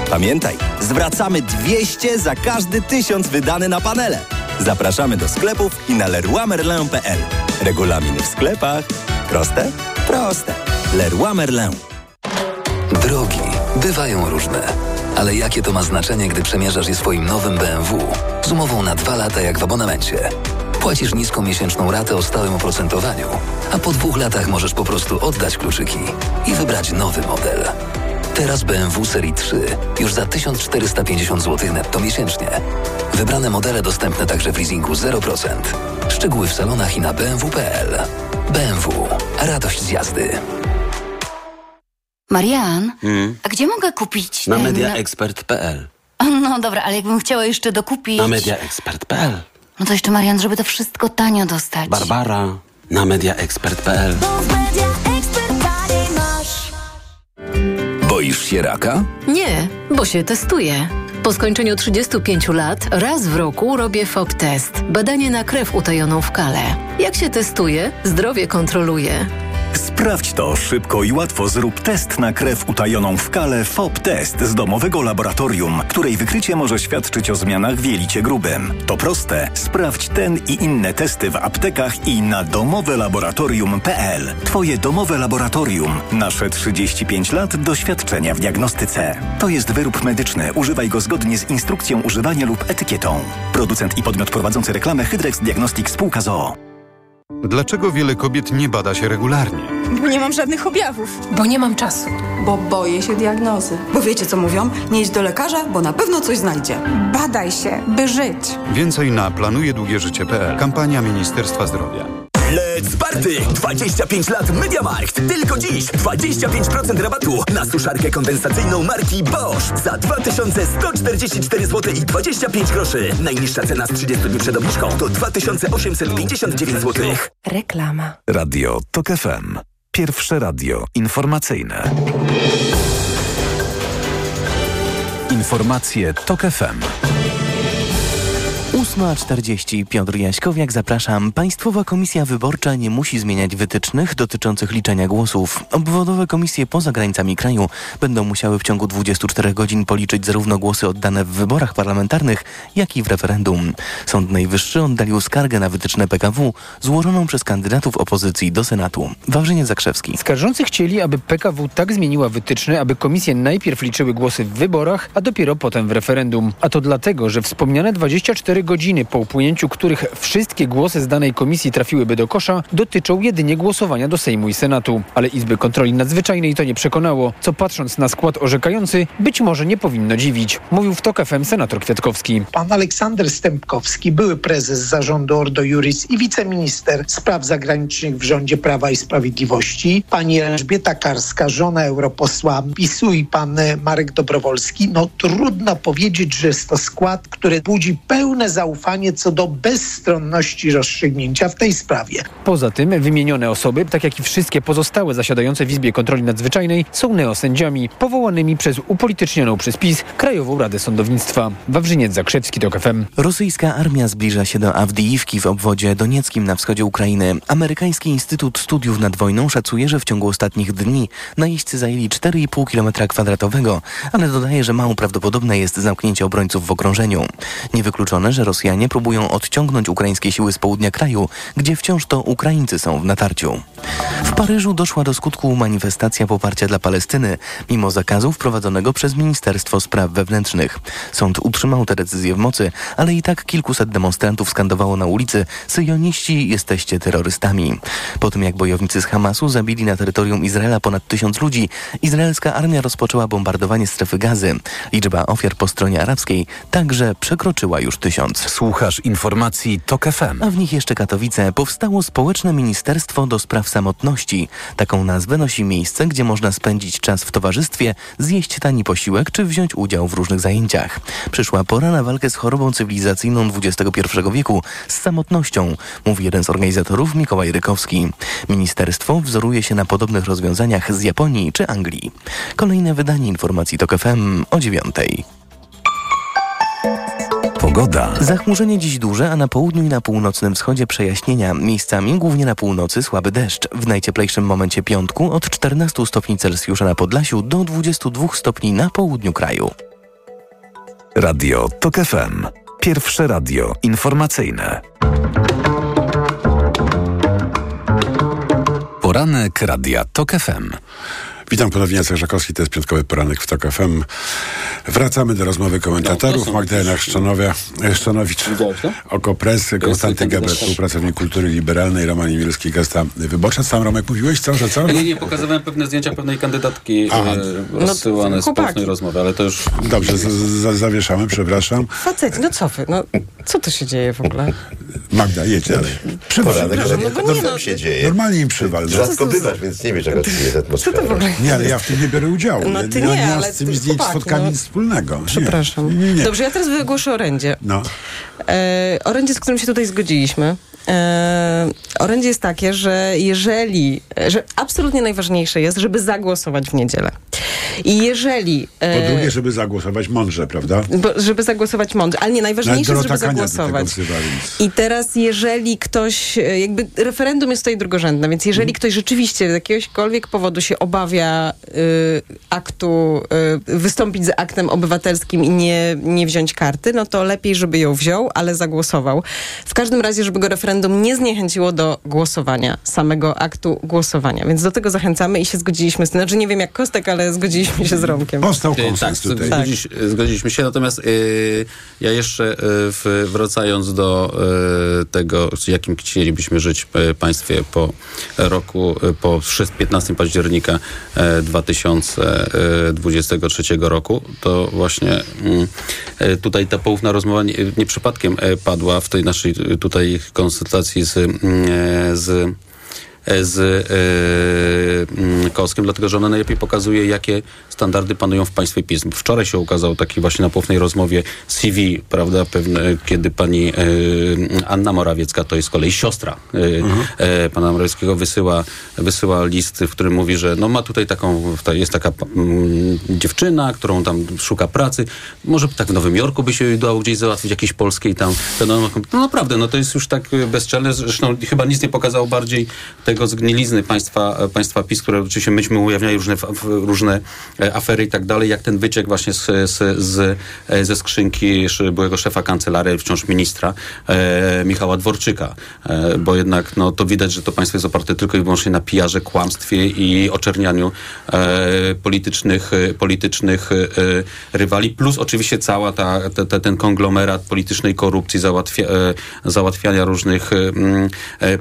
Pamiętaj, zwracamy 200 za każdy 1000 wydany na panele. Zapraszamy do sklepów i na leroymerlin.pl. Regulamin w sklepach. Proste? Proste. Leroy Merlin. Drogi bywają różne. Ale jakie to ma znaczenie, gdy przemierzasz je swoim nowym BMW? Z umową na dwa lata jak w abonamencie. Płacisz niską miesięczną ratę o stałym oprocentowaniu, a po dwóch latach możesz po prostu oddać kluczyki i wybrać nowy model. Teraz BMW Serii 3 już za 1450 zł netto miesięcznie. Wybrane modele dostępne także w leasingu 0%. Szczegóły w salonach i na bmw.pl. BMW. Radość z jazdy. Marian, a gdzie mogę kupić Na ten... mediaexpert.pl No dobra, ale jakbym chciała jeszcze dokupić... Na mediaexpert.pl No to jeszcze Marian, żeby to wszystko tanio dostać. Barbara na mediaexpert.pl Boisz się raka? Nie, bo się testuję. Po skończeniu 35 lat raz w roku robię FOB test. Badanie na krew utajoną w kale. Jak się testuje, zdrowie kontroluje. Sprawdź to szybko i łatwo. Zrób test na krew utajoną w kale FOB Test z domowego laboratorium, której wykrycie może świadczyć o zmianach w jelicie grubym. To proste. Sprawdź ten i inne testy w aptekach i na domowelaboratorium.pl. Twoje domowe laboratorium. Nasze 35 lat doświadczenia w diagnostyce. To jest wyrób medyczny. Używaj go zgodnie z instrukcją używania lub etykietą. Producent i podmiot prowadzący reklamę Hydrex Diagnostics Spółka ZOO. Dlaczego wiele kobiet nie bada się regularnie? Bo nie mam żadnych objawów. Bo nie mam czasu. Bo boję się diagnozy. Bo wiecie co mówią? Nie idź do lekarza, bo na pewno coś znajdzie. Badaj się, by żyć. Więcej na planujedługieżycie.pl. Kampania Ministerstwa Zdrowia. Let's party! 25 lat MediaMarkt. Tylko dziś 25% rabatu na suszarkę kondensacyjną marki Bosch za 2144 zł i 25 groszy. Najniższa cena z 30 dni przed obniżką to 2859 zł. Reklama. Radio TOK FM. Pierwsze radio informacyjne. Informacje TOK FM. 8.40 Piotr Jaśkowiak, zapraszam. Państwowa Komisja Wyborcza nie musi zmieniać wytycznych dotyczących liczenia głosów. Obwodowe komisje poza granicami kraju będą musiały w ciągu 24 godzin policzyć zarówno głosy oddane w wyborach parlamentarnych, jak i w referendum. Sąd Najwyższy oddalił skargę na wytyczne PKW złożoną przez kandydatów opozycji do Senatu. Wawrzyniec Zakrzewski. Skarżący chcieli, aby PKW tak zmieniła wytyczne, aby komisje najpierw liczyły głosy w wyborach, a dopiero potem w referendum. A to dlatego, że wspomniane 24 godziny, po upłynięciu których wszystkie głosy z danej komisji trafiłyby do kosza, dotyczą jedynie głosowania do Sejmu i Senatu. Ale Izby Kontroli Nadzwyczajnej to nie przekonało, co patrząc na skład orzekający, być może nie powinno dziwić. Mówił w TOK FM senator Kwiatkowski. Pan Aleksander Stępkowski, były prezes zarządu Ordo Juris i wiceminister spraw zagranicznych w rządzie Prawa i Sprawiedliwości, pani Elżbieta Karska, żona europosła PiSu i pan Marek Dobrowolski. No trudno powiedzieć, że jest to skład, który budzi pełne zaufanie co do bezstronności rozstrzygnięcia w tej sprawie. Poza tym wymienione osoby, tak jak i wszystkie pozostałe zasiadające w Izbie Kontroli Nadzwyczajnej, są neosędziami powołanymi przez upolitycznioną przez PiS Krajową Radę Sądownictwa. Wawrzyniec Zakrzewski, TOK FM. Rosyjska armia zbliża się do Awdijiwki w obwodzie donieckim na wschodzie Ukrainy. Amerykański Instytut Studiów nad Wojną szacuje, że w ciągu ostatnich dni najeźdźcy zajęli 4,5 km kwadratowego, ale dodaje, że mało prawdopodobne jest zamknięcie obrońców w okrążeniu. Niewykluczone, że Rosjanie próbują odciągnąć ukraińskie siły z południa kraju, gdzie wciąż to Ukraińcy są w natarciu. W Paryżu doszła do skutku manifestacja poparcia dla Palestyny, mimo zakazu wprowadzonego przez Ministerstwo Spraw Wewnętrznych. Sąd utrzymał tę decyzję w mocy, ale i tak kilkuset demonstrantów skandowało na ulicy Syjoniści jesteście terrorystami. Po tym jak bojownicy z Hamasu zabili na terytorium Izraela ponad tysiąc ludzi, izraelska armia rozpoczęła bombardowanie strefy gazy. Liczba ofiar po stronie arabskiej także przekroczyła już tysiąc. Słuchasz informacji TOK FM. A w nich jeszcze Katowice. Powstało Społeczne Ministerstwo do Spraw Samotności. Taką nazwę nosi miejsce, gdzie można spędzić czas w towarzystwie, zjeść tani posiłek czy wziąć udział w różnych zajęciach. Przyszła pora na walkę z chorobą cywilizacyjną XXI wieku, z samotnością, mówi jeden z organizatorów Mikołaj Rykowski. Ministerstwo wzoruje się na podobnych rozwiązaniach z Japonii czy Anglii. Kolejne wydanie informacji TOK FM o dziewiątej. Pogoda. Zachmurzenie dziś duże, a na południu i na północnym wschodzie przejaśnienia. Miejscami, głównie na północy, słaby deszcz. W najcieplejszym momencie piątku od 14 stopni Celsjusza na Podlasiu do 22 stopni na południu kraju. Radio TOK FM. Pierwsze radio informacyjne. Poranek Radia TOK FM. Witam ponownie, Jacek Żakowski, to jest piątkowy poranek w TOK FM. Wracamy do rozmowy komentatorów. Magdalena Szczanowia, Szczanowicz, Okopres, Konstanty Gebel, współpracownik kultury liberalnej, Roman Imielski, gesta wyborcza. Sam Romek mówiłeś, co, że co? Nie, nie, pokazywałem pewne zdjęcia pewnej kandydatki Aha. e, rozsyłane z chłopaki. postnej rozmowy, ale to już... Dobrze, z, z, zawieszamy, przepraszam. Facet, no co wy, no co tu się dzieje w ogóle? Magda, jedź dalej. Przywal. No, no no, no, się dzieje. Normalnie im przywal. no. Rzadko bywasz, więc nie wiesz, jaka to jest atmosfera. Nie, ale ja w tym nie biorę udziału. No Ja ty nie, nie, mam ale z tymi ty- zdjęć, fotkami no. nic wspólnego. Przepraszam. Nie, nie, nie. Dobrze, ja teraz wygłoszę orędzie. No. E, orędzie, z którym się tutaj zgodziliśmy. E, orędzie jest takie, że jeżeli, że absolutnie najważniejsze jest, żeby zagłosować w niedzielę. I jeżeli... Po e, drugie, żeby zagłosować mądrze, prawda? bo, żeby zagłosować mądrze, ale nie, najważniejsze jest, żeby zagłosować. wzywa. I teraz, jeżeli ktoś, e, jakby referendum jest tutaj drugorzędne, więc jeżeli ktoś rzeczywiście z jakiegośkolwiek powodu się obawia y, aktu, y, wystąpić z aktem obywatelskim i nie, nie wziąć karty, no to lepiej, żeby ją wziął, ale zagłosował. W każdym razie, żeby go referendum nie zniechęciło do głosowania, samego aktu głosowania. Więc do tego zachęcamy i się zgodziliśmy z tym. Znaczy, nie wiem jak Kostek, ale zgodziliśmy się z Romkiem. Powstał konsens tak, tutaj. zgodziś, zgodziliśmy się, natomiast e, ja jeszcze w, wracając do e, tego, z jakim chcielibyśmy żyć e, państwie po roku, po 6 15 października e, 2023 roku, to właśnie mm, tutaj ta poufna rozmowa nie, nie przypadkiem padła w tej naszej tutaj konsultacji z, z z e, mm, Koskiem, dlatego że ona najlepiej pokazuje, jakie standardy panują w państwie PiS. Wczoraj się ukazał taki właśnie na poufnej rozmowie CV, prawda, pewne, kiedy pani e, Anna Morawiecka, to jest z kolei siostra e, e, pana Morawieckiego, wysyła, wysyła list, w którym mówi, że no ma tutaj taką, ta- jest taka mm, dziewczyna, którą tam szuka pracy, może tak w Nowym Jorku by się dało gdzieś załatwić, jakiejś polskiej tam, no, no naprawdę, no to jest już tak bezczelne, zresztą chyba nic nie pokazało bardziej tego zgnilizny państwa, e, państwa PiS, które oczywiście myśmy ujawniali różne, różne e, afery i tak dalej, jak ten wyciek właśnie z, z, z, e, ze skrzynki byłego szefa kancelarii, wciąż ministra e, Michała Dworczyka, e, bo jednak no, to widać, że to państwo jest oparte tylko i wyłącznie na pijarze, kłamstwie i oczernianiu e, politycznych, politycznych rywali, plus oczywiście cała ta, ta, ta, ten konglomerat politycznej korupcji, załatwia, załatwiania różnych mm,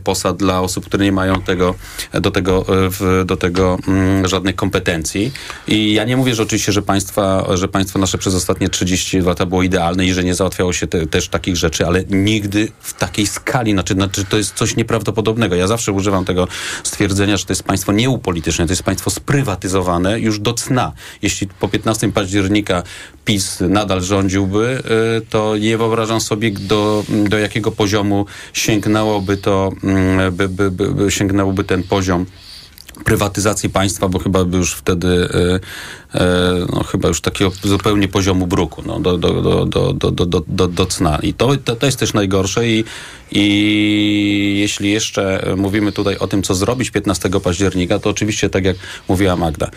posad dla osób, które nie mają tego, do, tego, e, w, do tego mm, żadnych kompetencji. I ja nie mówię, że oczywiście, że państwa, że państwo nasze przez ostatnie 30 lata było idealne i że nie załatwiało się te, też takich rzeczy, ale nigdy w takiej skali, znaczy, znaczy to jest coś nieprawdopodobnego. Ja zawsze używam tego stwierdzenia, że to jest państwo nieupolityczne, to jest państwo sprywatyzowane już do cna. Jeśli po 15 października PiS nadal rządziłby, y, to nie wyobrażam sobie, do, do jakiego poziomu sięgnęłoby to, mm, by, by, by, by sięgnęłoby ten poziom prywatyzacji państwa, bo chyba by już wtedy e, e, no, chyba już takiego zupełnie poziomu bruku no, do, do, do, do, do, do, do, do, do cna. I to, to, to jest też najgorsze i, i jeśli jeszcze mówimy tutaj o tym, co zrobić 15 października, to oczywiście tak jak mówiła Magda,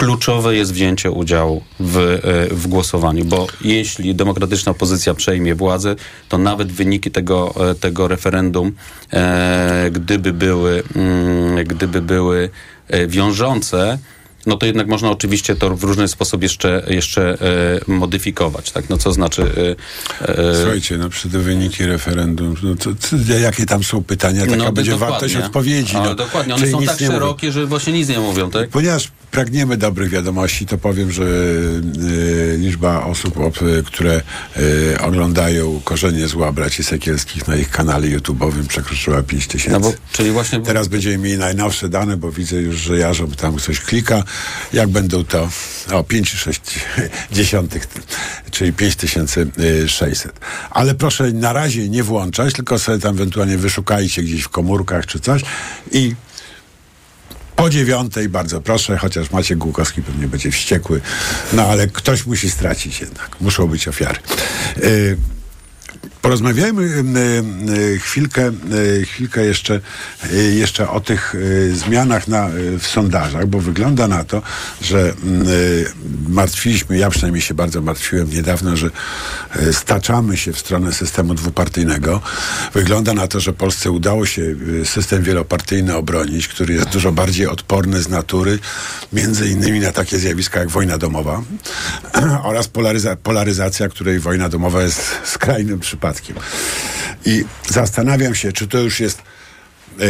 kluczowe jest wzięcie udziału w, e, w głosowaniu, bo jeśli demokratyczna opozycja przejmie władzę, to nawet wyniki tego, e, tego referendum, e, gdyby były, mm, gdyby były e, wiążące, no to jednak można oczywiście to w różny sposób jeszcze, jeszcze e, modyfikować, tak? No co znaczy... E, e, Słuchajcie, no przy te wyniki referendum, no to, to, jakie tam są pytania, taka no, będzie dokładnie. wartość odpowiedzi. Ale No. dokładnie, one są tak mówią. szerokie, że właśnie nic nie mówią, tak? Ponieważ pragniemy dobrych wiadomości, to powiem, że y, liczba osób, które y, oglądają Korzenie Zła Braci Sekielskich na ich kanale YouTube'owym przekroczyła 5 tysięcy. No bo, czyli właśnie... Teraz będziemy mieli najnowsze dane, bo widzę już, że jarząb tam coś klika. Jak będą to? O, 5,6 dziesiątych, czyli 5600. Ale proszę na razie nie włączać, tylko sobie tam ewentualnie wyszukajcie gdzieś w komórkach czy coś i po dziewiątej, bardzo proszę, chociaż Maciek Głukowski pewnie będzie wściekły, no ale ktoś musi stracić jednak. Muszą być ofiary. Y, Porozmawiajmy chwilkę, chwilkę jeszcze, y, jeszcze o tych y, zmianach na, y, w sondażach, bo wygląda na to, że martwiliśmy, ja przynajmniej się bardzo martwiłem niedawno, że staczamy się w stronę systemu dwupartyjnego. Wygląda na to, że Polsce udało się system wielopartyjny obronić, który jest dużo bardziej odporny z natury, między innymi na takie zjawiska jak wojna domowa oraz polaryza- polaryzacja, której wojna domowa jest skrajnym przypadkiem. I zastanawiam się, czy to już jest e,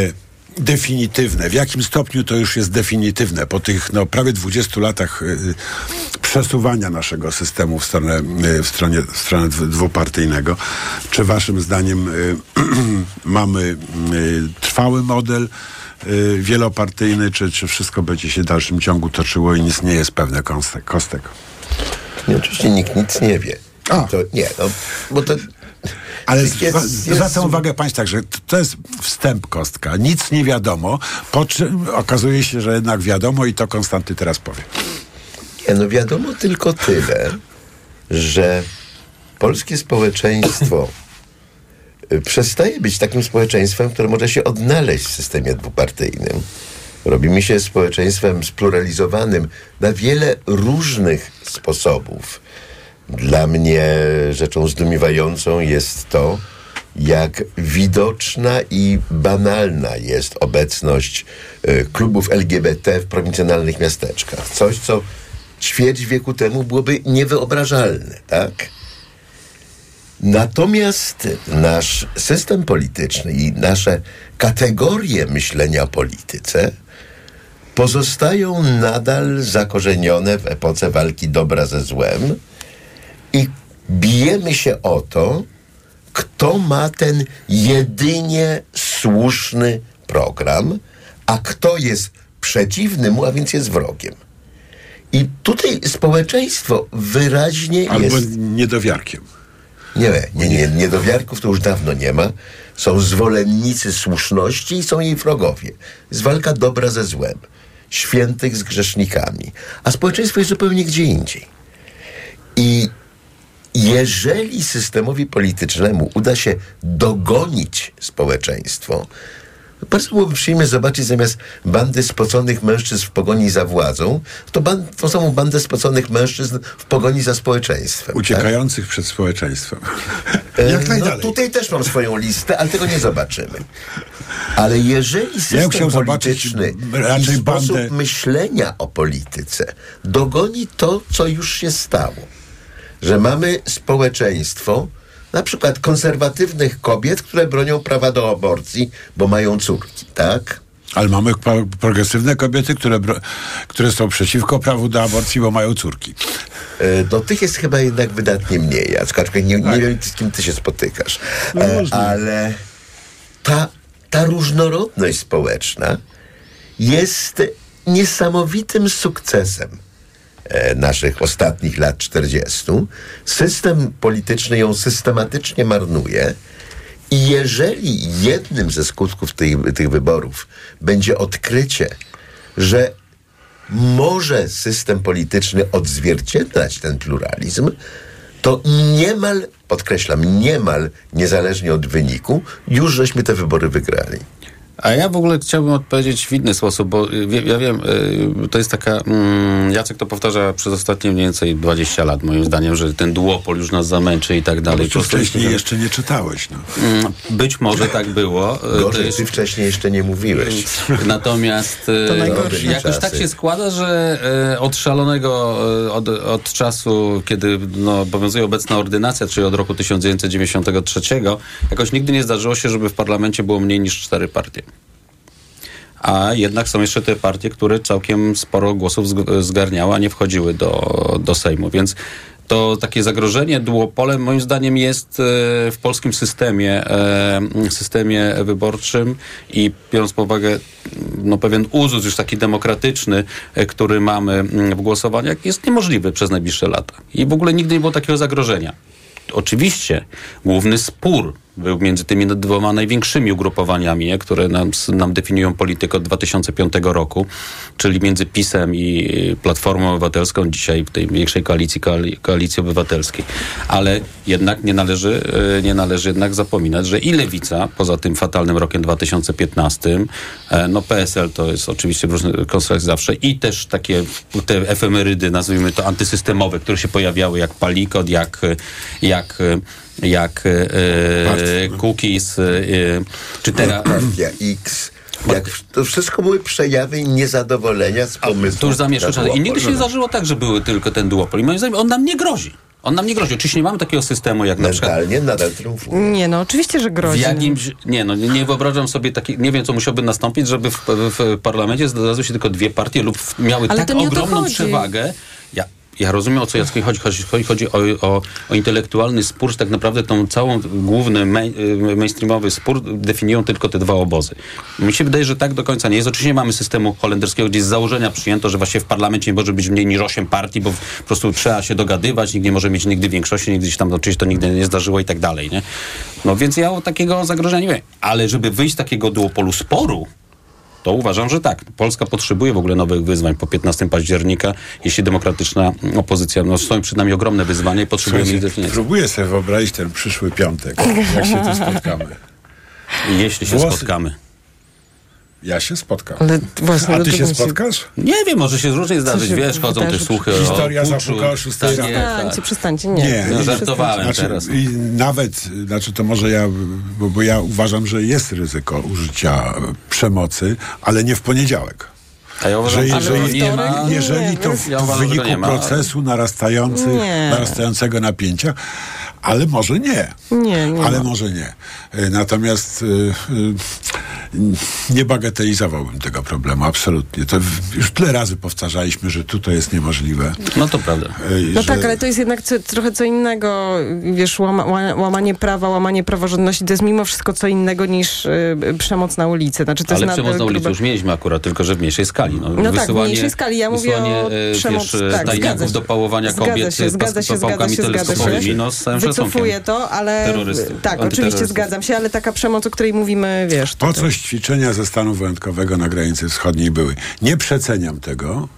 definitywne. W jakim stopniu to już jest definitywne po tych no, prawie 20 latach e, przesuwania naszego systemu w stronę, e, w stronie, w stronę dwu- dwupartyjnego. Czy waszym zdaniem mamy trwały model wielopartyjny, czy, czy wszystko będzie się w dalszym ciągu toczyło i nic nie jest pewne kostek? kostek? Nie, oczywiście nikt nic nie wie. To, nie, no, bo to Ale jest- zwa- jest- zwracam uwagę Państwa, że to jest wstęp kostka. Nic nie wiadomo, po czym okazuje się, że jednak wiadomo i to Konstanty teraz powie. Nie, no wiadomo tylko tyle, że polskie społeczeństwo y, przestaje być takim społeczeństwem, które może się odnaleźć w systemie dwupartyjnym. Robimy się społeczeństwem spluralizowanym na wiele różnych sposobów. Dla mnie rzeczą zdumiewającą jest to, jak widoczna i banalna jest obecność y, klubów LGBT w prowincjonalnych miasteczkach. Coś, co ćwierć wieku temu byłoby niewyobrażalne, tak? Natomiast nasz system polityczny i nasze kategorie myślenia o polityce pozostają nadal zakorzenione w epoce walki dobra ze złem i bijemy się o to, kto ma ten jedynie słuszny program, a kto jest przeciwny mu, a więc jest wrogiem. I tutaj społeczeństwo wyraźnie Albo jest... niedowiarkiem. Nie, nie, nie, niedowiarków to już dawno nie ma. Są zwolennicy słuszności i są jej wrogowie. Jest walka dobra ze złem, świętych z grzesznikami. A społeczeństwo jest zupełnie gdzie indziej. I jeżeli systemowi politycznemu uda się dogonić społeczeństwo, bardzo byłoby przyjemnie zobaczyć zamiast bandy spoconych mężczyzn w pogoni za władzą, to ban- tą samą bandę spoconych mężczyzn w pogoni za społeczeństwem. Uciekających przed społeczeństwem. E, Jak no, najdalej. tutaj też mam swoją listę, ale tego nie zobaczymy. Ale jeżeli system zobaczyć polityczny raczej i sposób bandę- myślenia o polityce dogoni to, co już się stało, że mamy społeczeństwo na przykład konserwatywnych kobiet, które bronią prawa do aborcji, bo mają córki, tak? Ale mamy pro- progresywne kobiety, które, które są przeciwko prawu do aborcji, bo mają córki. E, Do tych jest chyba jednak wydatnie mniej. Aczkolwiek nie, nie wiem, z kim ty się spotykasz. No E, ale ta, ta różnorodność społeczna jest niesamowitym sukcesem naszych ostatnich lat 40. System polityczny ją systematycznie marnuje. I jeżeli jednym ze skutków tych, tych wyborów będzie odkrycie, że może system polityczny odzwierciedlać ten pluralizm, to niemal, podkreślam, niemal niezależnie od wyniku, już żeśmy te wybory wygrali. A ja w ogóle chciałbym odpowiedzieć w inny sposób, bo y, wie, ja wiem, y, to jest taka, mm, Jacek to powtarza przez ostatnie mniej więcej 20 lat moim zdaniem, że ten duopol już nas zamęczy i tak dalej. No, to Po prostu wcześniej jeszcze nie czytałeś. No. Mm, Być może tak było. Y, Gorzej, to jest- ty wcześniej jeszcze nie mówiłeś. Natomiast To najgorsze jakoś czasy. tak się składa, że od szalonego, od, od czasu, kiedy no, obowiązuje obecna ordynacja, czyli od roku 1993, jakoś nigdy nie zdarzyło się, żeby w parlamencie było mniej niż cztery partie. A jednak są jeszcze te partie, które całkiem sporo głosów zg- zgarniały, a nie wchodziły do, do Sejmu. Więc to takie zagrożenie duopolem moim zdaniem jest e, w polskim systemie, e, systemie wyborczym i biorąc pod uwagę no, pewien uzus już taki demokratyczny, e, który mamy w głosowaniach, jest niemożliwy przez najbliższe lata. I w ogóle nigdy nie było takiego zagrożenia. Oczywiście główny spór Był między tymi dwoma największymi ugrupowaniami, które nam, nam definiują politykę od 2005 roku, czyli między PiSem i Platformą Obywatelską, dzisiaj w tej większej koalicji, koali- koalicji obywatelskiej. Ale jednak nie należy, e, nie należy jednak zapominać, że i Lewica, poza tym fatalnym rokiem 2015, e, no PSL to jest oczywiście w różnych konstruktach zawsze i też takie te efemerydy, nazwijmy to antysystemowe, które się pojawiały jak Palikot, jak, jak jak e, Cookies, e, czy teraz... Partia X. Jak, to wszystko były przejawy niezadowolenia z pomysłu. To już zamieszka czas. I nigdy się nie zdarzyło tak, że były tylko ten duopol. I moim zdaniem on nam nie grozi. On nam nie grozi. Oczywiście nie mamy takiego systemu jak na przykład... Mentalnie nadal triumfuje. Nie, no oczywiście, że W grozi. jakimś, nie, no nie, nie wyobrażam sobie takiej, nie wiem co musiałby nastąpić, żeby w, w parlamencie znalazły się tylko dwie partie lub miały Ale tak ogromną przewagę. Ja, rozumiem o co Jackowi chodzi. Chodzi, chodzi, o, o, o intelektualny spór, tak naprawdę tą całą główny main, y, mainstreamowy spór definiują tylko te dwa obozy. Mi się wydaje, że tak do końca nie jest. Oczywiście mamy systemu holenderskiego, gdzie z założenia przyjęto, że właśnie w parlamencie nie może być mniej niż 8 partii, bo po prostu trzeba się dogadywać, nikt nie może mieć nigdy większości, nigdy się tam oczywiście to nigdy nie zdarzyło i tak dalej, nie? No więc ja o takiego zagrożenia nie wiem. Ale żeby wyjść z takiego duopolu sporu, to uważam, że tak. Polska potrzebuje w ogóle nowych wyzwań po 15 października, jeśli demokratyczna opozycja, no stoją przed nami ogromne wyzwania i potrzebujemy ich definicji. próbuję sobie wyobrazić ten przyszły piątek, jak się tu spotkamy. Jeśli się Włosy- spotkamy. Ja się spotkam. Ale właśnie, A ty się spotkasz? Nie wiem, może się różnie zdarzyć, się wiesz, chodzą te słuchy Historia o puczu. zapuka o Tak, nie, tak. Przestańcie, przestańcie, nie. No, nie, żartowałem znaczy, teraz. I nawet, znaczy to może ja, bo, bo ja uważam, że jest ryzyko użycia przemocy, ale nie w poniedziałek. A ja uważam, że że jeżeli, nie ma- jeżeli nie, to w, ja w uważam, że wyniku procesu narastający, Nie. narastającego napięcia, ale może nie. Nie, nie ale ma. może nie. E, Natomiast e, e, nie bagatelizowałbym tego problemu, absolutnie. To już tyle razy powtarzaliśmy, że tutaj jest niemożliwe. No to prawda. No że- tak, ale to jest jednak co, trochę co innego, wiesz, łama, ła- łamanie prawa, łamanie praworządności, to jest mimo wszystko co innego niż y, przemoc na ulicy. Znaczy, to Ale jest przemoc na ulicy już mieliśmy akurat, tylko że w mniejszej skali. No, No tak, w mniejszej skali. Ja mówię o przemoc- wiesz, tak, do pałowania Zgadza kobiet się, zgadza się, zgadza pałkami się, zgadza się. teleskopowymi, no z całym Wycofuję to, ale tak, oczywiście zgadzam się, ale taka przemoc, o której mówimy, wiesz, Po coś ćwiczenia ze stanu wyjątkowego na granicy wschodniej były. Nie przeceniam tego.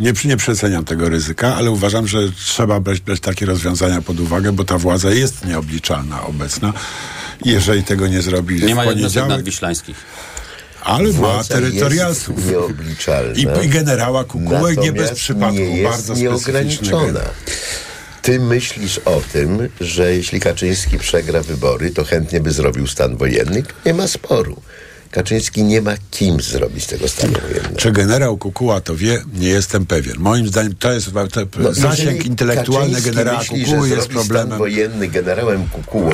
Nie, nie przeceniam tego ryzyka, ale uważam, że trzeba brać, brać takie rozwiązania pod uwagę, bo ta władza jest nieobliczalna obecna. I jeżeli tego nie zrobi Nie w ma jednostek poniedziałek, nadwiślańskich. ale ma terytorialsów. I, I generała Kukułek nie bez przypadku, nie jest bardzo specyficzny nieograniczona. generał. Ty myślisz o tym, że jeśli Kaczyński przegra wybory, to chętnie by zrobił stan wojenny? Nie ma sporu. Kaczyński nie ma kim zrobić tego stanu wojennego. Czy generał Kukuła to wie? Nie jestem pewien. Moim zdaniem to jest to, No, zasięg intelektualny Kaczyński generała myśli, Kukuły że jest zrobi Stan problemem. wojenny generałem Kukułą,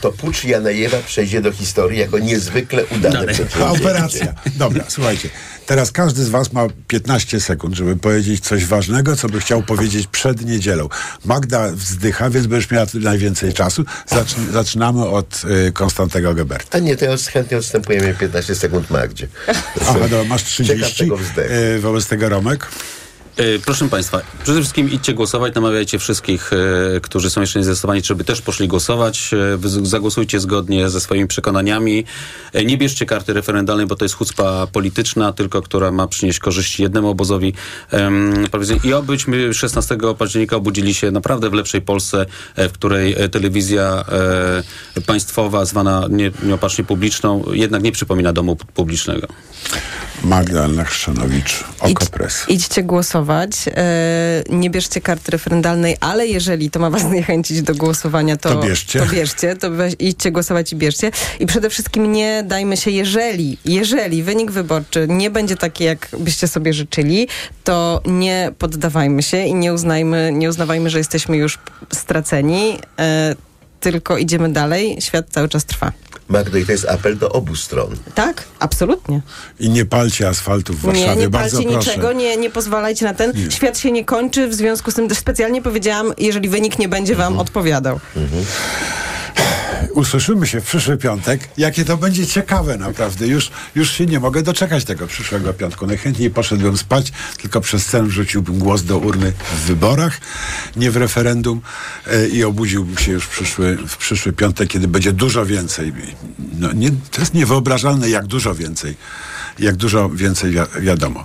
to pucz Janajewa przejdzie do historii jako niezwykle udane operacja. Dobra, słuchajcie. Teraz każdy z was ma 15 sekund, żeby powiedzieć coś ważnego, co by chciał powiedzieć przed niedzielą. Magda wzdycha, więc będziesz miała najwięcej czasu. Zacz, zaczynamy od y, Konstantego Geberta. A nie, to ja chętnie odstępujemy 15 sekund Magdzie. Aha, dobra, masz Ciekaw 30. tego wzdechu. Y, wobec tego Romek. E, Proszę Państwa, przede wszystkim idźcie głosować, namawiajcie wszystkich, e, którzy są jeszcze niezdecydowani, żeby też poszli głosować. E, Zagłosujcie zgodnie ze swoimi przekonaniami. Nie bierzcie karty referendalnej, bo to jest chucpa polityczna, tylko która ma przynieść korzyści jednemu obozowi. I obyśmy 16 października obudzili się naprawdę w lepszej Polsce, w której telewizja państwowa, zwana nie, nieopatrznie publiczną, jednak nie przypomina domu pu- publicznego. Magdalena Chrzanowicz, Okopres. Idźcie głosować, e, nie bierzcie karty referendalnej, ale jeżeli to ma was zniechęcić do głosowania, to, To bierzcie. To bierzcie, to weź, idźcie głosować i bierzcie. I przede wszystkim nie dajmy się, jeżeli, jeżeli wynik wyborczy nie będzie taki, jak byście sobie życzyli, to nie poddawajmy się i nie uznajmy, nie uznawajmy, że jesteśmy już straceni, e, tylko idziemy dalej, świat cały czas trwa. Magdo, i to jest apel do obu stron. Tak, absolutnie. I nie palcie asfaltu w Warszawie, Nie, nie bardzo palcie proszę. niczego, nie, nie pozwalajcie na ten. Nie. Świat się nie kończy, w związku z tym też specjalnie powiedziałam, jeżeli wynik nie będzie wam odpowiadał. usłyszymy się w przyszły piątek. Jakie to będzie ciekawe naprawdę. Już, już się nie mogę doczekać tego przyszłego piątku. Najchętniej poszedłbym spać, tylko przez sen wrzuciłbym głos do urny w wyborach, nie w referendum e, i obudziłbym się już w przyszły, w przyszły piątek, kiedy będzie dużo więcej. No, nie, to jest niewyobrażalne, jak dużo więcej. Jak dużo więcej wi- wiadomo.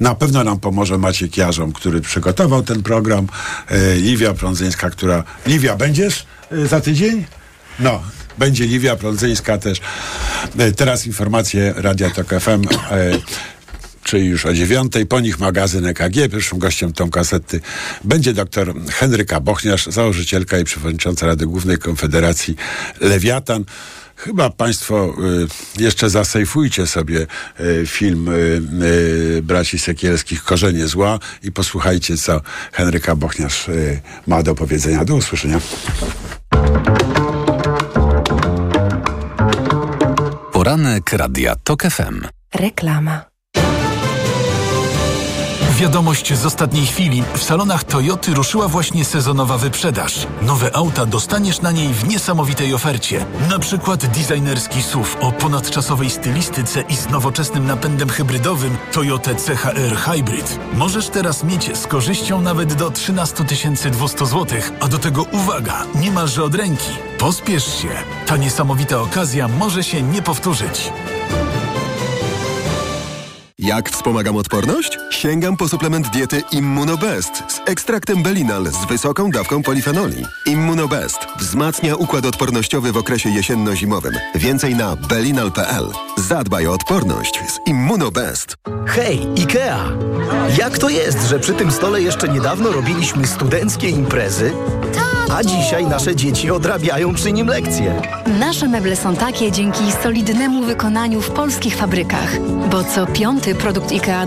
Na pewno nam pomoże Maciek Jarzom, który przygotował ten program. E, Liwia Prądzyńska, która... Liwia, będziesz e, za tydzień? No, będzie Liwia Prądzyńska też. E, Teraz informacje Radia Tok FM. Czyli już o dziewiątej, po nich magazyn EKG. Pierwszym gościem tą kasety będzie dr Henryka Bochniarz, założycielka i przewodnicząca Rady Głównej Konfederacji Lewiatan. Chyba Państwo y, jeszcze zasejfujcie sobie y, film y, braci Sekielskich Korzenie Zła i posłuchajcie, co Henryka Bochniarz ma do powiedzenia. Do usłyszenia. Poranek Radia TOK FM. Reklama. Wiadomość z ostatniej chwili. W salonach Toyoty ruszyła właśnie sezonowa wyprzedaż. Nowe auta dostaniesz na niej w niesamowitej ofercie. Na przykład designerski SUV o ponadczasowej stylistyce i z nowoczesnym napędem hybrydowym Toyota CHR Hybrid. Możesz teraz mieć z korzyścią nawet do 13 200 zł, a do tego uwaga, niemalże od ręki. Pospiesz się. Ta niesamowita okazja może się nie powtórzyć. Jak wspomagam odporność? Sięgam po suplement diety Immunobest z ekstraktem Belinal z wysoką dawką polifenoli. Immunobest wzmacnia układ odpornościowy w okresie jesienno-zimowym. Więcej na belinal.pl. Zadbaj o odporność z Immunobest. Hej, IKEA! Jak to jest, że przy tym stole jeszcze niedawno robiliśmy studenckie imprezy, a dzisiaj nasze dzieci odrabiają przy nim lekcje? Nasze meble są takie dzięki solidnemu wykonaniu w polskich fabrykach, bo co piąty produkt IKEA